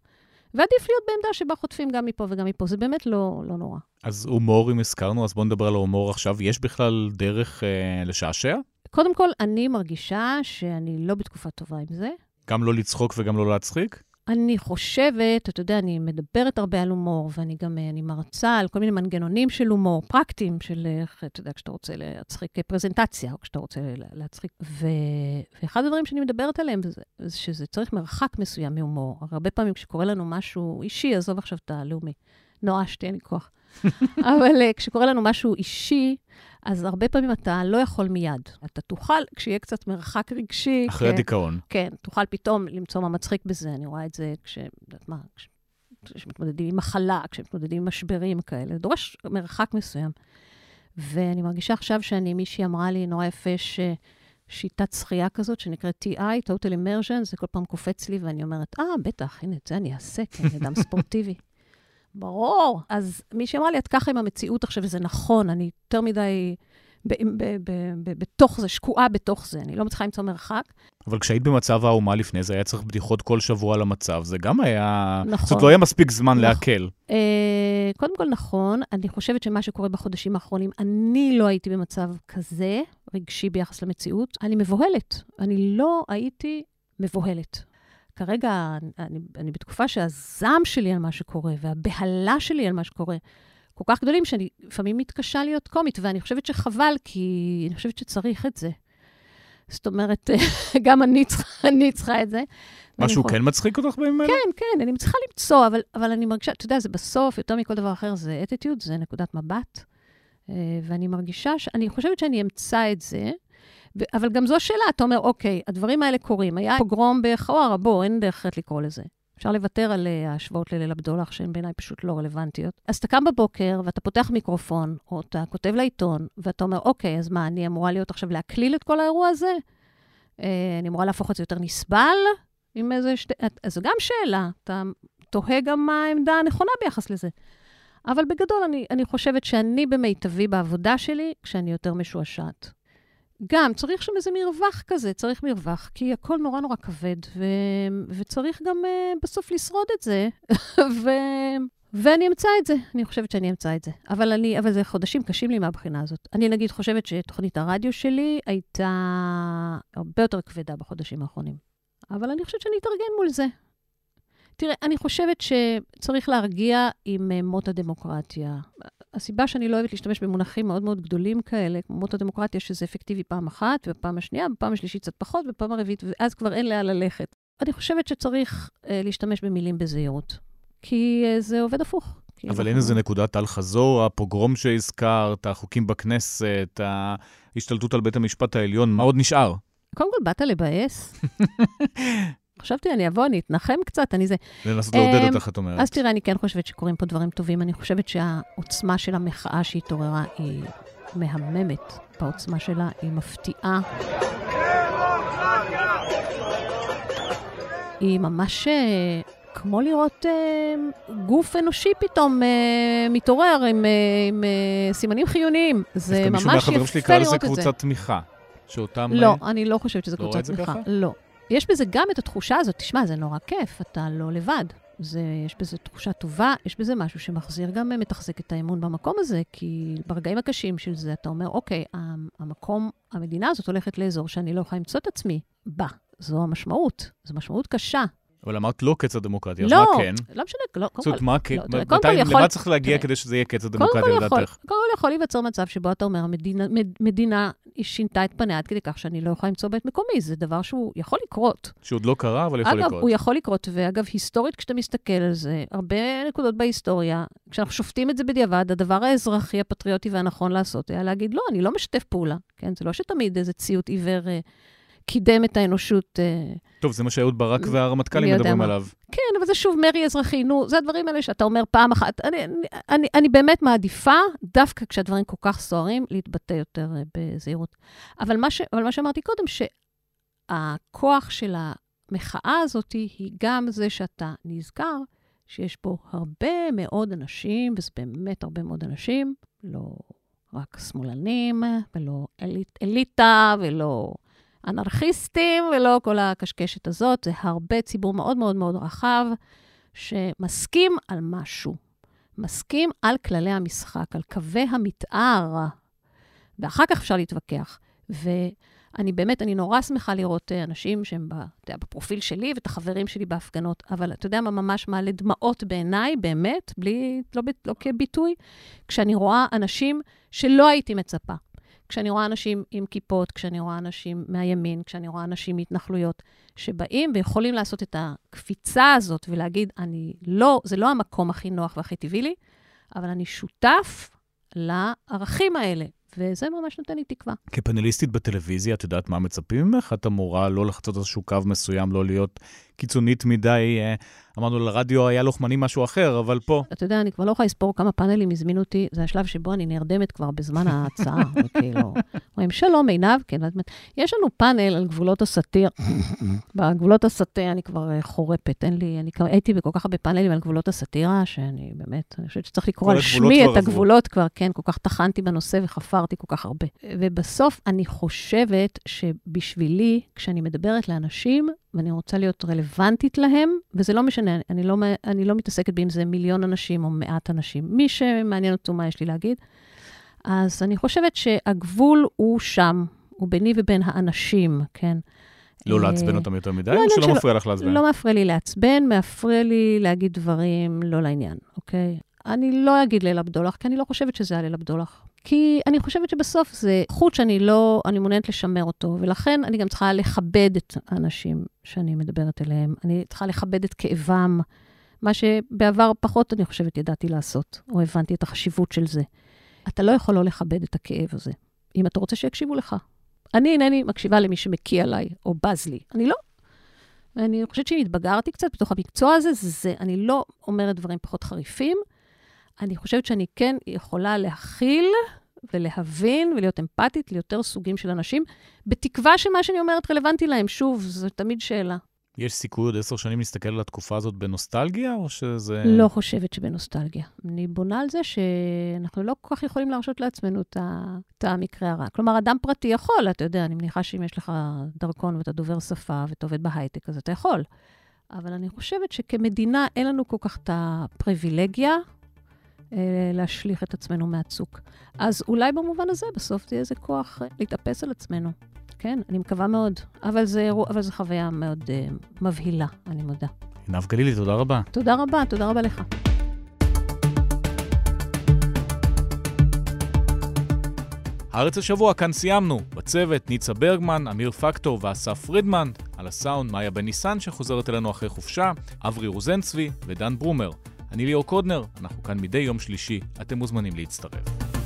ועדיף להיות בעמדה שבה חוטפים גם מפה וגם מפה, זה באמת לא, לא נורא. אז הומור, אם הזכרנו, אז בואו נדבר על ההומור עכשיו. יש בכלל דרך אה, לשעשע? קודם כל, אני מרגישה שאני לא בתקופה טובה עם זה. גם לא לצחוק וגם לא להצחיק? אני חושבת, אתה יודע, אני מדברת הרבה על הומור, ואני גם, אה, אני מרצה על כל מיני מנגנונים של הומור, פרקטיים, של איך, אתה יודע, כשאתה רוצה להצחיק פרזנטציה, או כשאתה רוצה להצחיק. ו... ואחד הדברים שאני מדברת עליהם, זה שזה צריך מרחק מסוים מהומור. הרבה פעמים כשקורה לנו משהו אישי, עזוב עכשיו את הלאומי, נואשתי, אין לי כוח. אבל uh, כשקורה לנו משהו אישי, אז הרבה פעמים אתה לא יכול מיד. אתה תוכל, כשיהיה קצת מרחק רגשי... אחרי כן, הדיכאון. כן, תוכל פתאום למצוא מה מצחיק בזה. אני רואה את זה כש... יודעת מה, כש... כשמתמודדים עם מחלה, כשמתמודדים עם משברים כאלה. זה דורש מרחק מסוים. ואני מרגישה עכשיו שאני, מישהי אמרה לי, נורא יפה, ש... שיטת שחייה כזאת שנקראת TI, Total Immersion, זה כל פעם קופץ לי ואני אומרת, אה, בטח, הנה, את זה אני אעשה, כי אני אדם ספורטיבי. ברור. אז מישהי אמרה לי, את ככה עם המציאות עכשיו, וזה נכון, אני יותר מדי בתוך זה, שקועה בתוך זה, אני לא מצליחה למצוא מרחק. אבל כשהיית במצב האומה לפני זה, היה צריך בדיחות כל שבוע על המצב, זה גם היה... נכון. זאת לא היה מספיק זמן נכון. להקל. אה, קודם כל, נכון. אני חושבת שמה שקורה בחודשים האחרונים, אני לא הייתי במצב כזה, רגשי ביחס למציאות. אני מבוהלת. אני לא הייתי מבוהלת. כרגע אני, אני בתקופה שהזעם שלי על מה שקורה והבהלה שלי על מה שקורה כל כך גדולים, שאני לפעמים מתקשה להיות קומית, ואני חושבת שחבל, כי אני חושבת שצריך את זה. זאת אומרת, גם אני צריכה, אני צריכה את זה. משהו. כן מצחיק אותך בימים האלה? כן, כן, אני צריכה למצוא, אבל, אבל אני מרגישה, אתה יודע, זה בסוף, יותר מכל דבר אחר, זה אטיטיוד, זה נקודת מבט. אה, ואני מרגישה, ש... אני חושבת שאני אמצא את זה. אבל גם זו שאלה, אתה אומר, אוקיי, הדברים האלה קורים. היה פוגרום בחווארה, בוא, אין דרך אחרת לקרוא לזה. אפשר לוותר על אה, ההשוואות לליל הבדולח, שהן בעיניי פשוט לא רלוונטיות. אז אתה קם בבוקר, ואתה פותח מיקרופון, או אתה כותב לעיתון, ואתה אומר, אוקיי, אז מה, אני אמורה להיות עכשיו להקליל את כל האירוע הזה? אה, אני אמורה להפוך את זה יותר נסבל? עם איזה שתי... אז זו גם שאלה. אתה תוהה גם מה העמדה הנכונה ביחס לזה. אבל בגדול, אני, אני חושבת שאני במיטבי בעבודה שלי כשאני יותר משועשעת. גם, צריך שם איזה מרווח כזה, צריך מרווח, כי הכל נורא נורא כבד, ו... וצריך גם uh, בסוף לשרוד את זה, ו... ואני אמצא את זה, אני חושבת שאני אמצא את זה. אבל, אני, אבל זה חודשים קשים לי מהבחינה הזאת. אני נגיד חושבת שתוכנית הרדיו שלי הייתה הרבה יותר כבדה בחודשים האחרונים. אבל אני חושבת שאני אתארגן מול זה. תראה, אני חושבת שצריך להרגיע עם אה, מות הדמוקרטיה. הסיבה שאני לא אוהבת להשתמש במונחים מאוד מאוד גדולים כאלה, כמו מות הדמוקרטיה, שזה אפקטיבי פעם אחת, ופעם השנייה, בפעם השלישית קצת פחות, ופעם הרביעית, ואז כבר אין לאן ללכת. אני חושבת שצריך אה, להשתמש במילים בזהירות, כי אה, זה עובד הפוך. אבל אין איזה נקודת אל-חזור, הפוגרום שהזכרת, החוקים בכנסת, ההשתלטות על בית המשפט העליון, מה עוד נשאר? קודם כל, באת לבאס? חשבתי, אני אבוא, אני אתנחם קצת, אני זה... לנסות לעודד אמ, אותך, את אומרת. אז תראה, אני כן חושבת שקורים פה דברים טובים. אני חושבת שהעוצמה של המחאה שהתעוררה היא מהממת בעוצמה שלה, היא מפתיעה. היא ממש אה, כמו לראות אה, גוף אנושי פתאום אה, מתעורר עם, אה, עם אה, סימנים חיוניים. זה ממש יפה לראות את זה. מישהו מהחברים שלי קרא לזה קבוצת תמיכה. שאותם... לא, אני לא חושבת שזה קבוצת תמיכה. לא. יש בזה גם את התחושה הזאת, תשמע, זה נורא כיף, אתה לא לבד. זה, יש בזה תחושה טובה, יש בזה משהו שמחזיר גם מתחזק את האמון במקום הזה, כי ברגעים הקשים של זה אתה אומר, אוקיי, המקום, המדינה הזאת הולכת לאזור שאני לא יכולה למצוא את עצמי בה. זו המשמעות, זו משמעות קשה. אבל אמרת לא קץ הדמוקרטיה, אז לא, מה כן? לא משנה, לא, זאת אומרת, מה כן? לא, מתי- קודם כל יכול- למה צריך להגיע כדי שזה יהיה קץ קודם הדמוקרטיה, כל לדעתך? קודם כל יכול להיווצר מצב שבו אתה אומר, מדינה שינתה את פניה עד כדי כך שאני לא יכולה למצוא בית מקומי. זה דבר שהוא יכול לקרות. שעוד לא קרה, אבל יכול אגב, לקרות. הוא יכול לקרות, ואגב, היסטורית, כשאתה מסתכל על זה, הרבה נקודות בהיסטוריה, כשאנחנו שופטים את זה בדיעבד, הדבר האזרחי, הפטריוטי והנכון לעשות היה להגיד, לא, אני לא משתף פעולה. כן, זה לא שתמיד איזה ציות עיוור אה, קידם את האנושות. אה, טוב, זה מה שאהוד ברק והרמטכ"לים מדברים. עליו. כן, אבל זה שוב מרי אזרחי. נו, זה הדברים האלה שאתה אומר פעם אחת. אני, אני, אני, אני באמת מעדיפה, דווקא כשהדברים כל כך סוערים, להתבטא יותר אה, בזהירות. אבל מה, ש, אבל מה שאמרתי קודם, שהכוח של המחאה הזאת היא גם זה שאתה נזכר שיש פה הרבה מאוד אנשים, וזה באמת הרבה מאוד אנשים, לא רק שמאלנים, ולא אליט, אליטה, ולא אנרכיסטים, ולא כל הקשקשת הזאת. זה הרבה ציבור מאוד מאוד מאוד רחב, שמסכים על משהו. מסכים על כללי המשחק, על קווי המתאר, ואחר כך אפשר להתווכח. ואני באמת, אני נורא שמחה לראות אה, אנשים שהם יודע, בפרופיל שלי ואת החברים שלי בהפגנות, אבל אתה יודע מה ממש מעלה דמעות בעיניי, באמת, בלי, לא, לא כביטוי, כשאני רואה אנשים שלא הייתי מצפה. כשאני רואה אנשים עם כיפות, כשאני רואה אנשים מהימין, כשאני רואה אנשים מהתנחלויות, שבאים ויכולים לעשות את הקפיצה הזאת ולהגיד, אני לא, זה לא המקום הכי נוח והכי טבעי לי, אבל אני שותף לערכים האלה, וזה ממש נותן לי תקווה. כפנליסטית בטלוויזיה, את יודעת מה מצפים ממך? את אמורה לא לחצות איזשהו קו מסוים, לא להיות קיצונית מדי. אה, אמרנו, לרדיו היה לוחמני משהו אחר, אבל פה... אתה יודע, אני כבר לא יכולה לספור כמה פאנלים הזמינו אותי, זה השלב שבו אני נרדמת כבר בזמן ההצעה, וכאילו, אומרים, שלום, עינב, כן, יש לנו פאנל על גבולות הסאטיר. בגבולות הסאטיר אני כבר אה, חורפת, אין לי, אני כבר הייתי בכל כך הרבה פאנלים על גבולות הסאטירה, שאני באמת, אני חושבת שצריך לקרוא על שמי את. הגבולות כבר, כן, כל כך טחנתי בנושא וחפרתי כל כך הרבה. ובסוף, אני חושבת שבשבילי, כשאני מדברת לאנשים, ואני רוצה להיות רלוונטית להם, וזה לא משנה, אני לא, אני לא מתעסקת באם זה מיליון אנשים או מעט אנשים. מי שמעניין אותו מה יש לי להגיד. אז אני חושבת שהגבול הוא שם, הוא ביני ובין האנשים, כן? לא אה, לעצבן אותם יותר מדי, לא או שלא- מפריע לך לעצבן? לא מפריע לי לעצבן, מפריע לי להגיד דברים לא לעניין, אוקיי? אני לא אגיד ליל הבדולח, כי אני לא חושבת שזה היה ליל הבדולח. כי אני חושבת שבסוף זה חוט שאני לא, אני מעוניינת לשמר אותו, ולכן אני גם צריכה לכבד את האנשים שאני מדברת אליהם. אני צריכה לכבד את כאבם, מה שבעבר פחות, אני חושבת, ידעתי לעשות, או הבנתי את החשיבות של זה. אתה לא יכול לא לכבד את הכאב הזה, אם אתה רוצה שיקשיבו לך. אני אינני מקשיבה למי שמקיא עליי, או בז לי. אני לא. אני חושבת שאם התבגרתי קצת בתוך המקצוע הזה, זה, אני לא אומרת דברים פחות חריפים. אני חושבת שאני כן יכולה להכיל ולהבין ולהיות אמפתית ליותר סוגים של אנשים, בתקווה שמה שאני אומרת רלוונטי להם. שוב, זו תמיד שאלה. יש סיכוי עוד עשר שנים להסתכל על התקופה הזאת בנוסטלגיה, או שזה... לא חושבת שבנוסטלגיה. אני בונה על זה שאנחנו לא כל כך יכולים להרשות לעצמנו את, המקרה הרע. כלומר, אדם פרטי יכול, אתה יודע, אני מניחה שאם יש לך דרכון ואתה דובר שפה ואתה עובד בהייטק, אז אתה יכול. אבל אני חושבת שכמדינה אין לנו כל כך את הפריבילגיה להשליך את עצמנו מהצוק. אז אולי במובן הזה בסוף זה יהיה איזה כוח אה, להתאפס על עצמנו. כן, אני מקווה מאוד. אבל זה, אבל זו חוויה מאוד אה, מבהילה, אני מודה. עינב גלילי, תודה רבה. תודה רבה, תודה רבה לך. הארץ השבוע, כאן סיימנו. בצוות ניצה ברגמן, אמיר פקטור ואסף פרידמן. על הסאונד מאיה בן ניסן שחוזרת אלינו אחרי חופשה, אברי רוזנצבי ודן ברומר. אני ליאור קודנר, אנחנו כאן מדי יום שלישי, אתם מוזמנים להצטרף.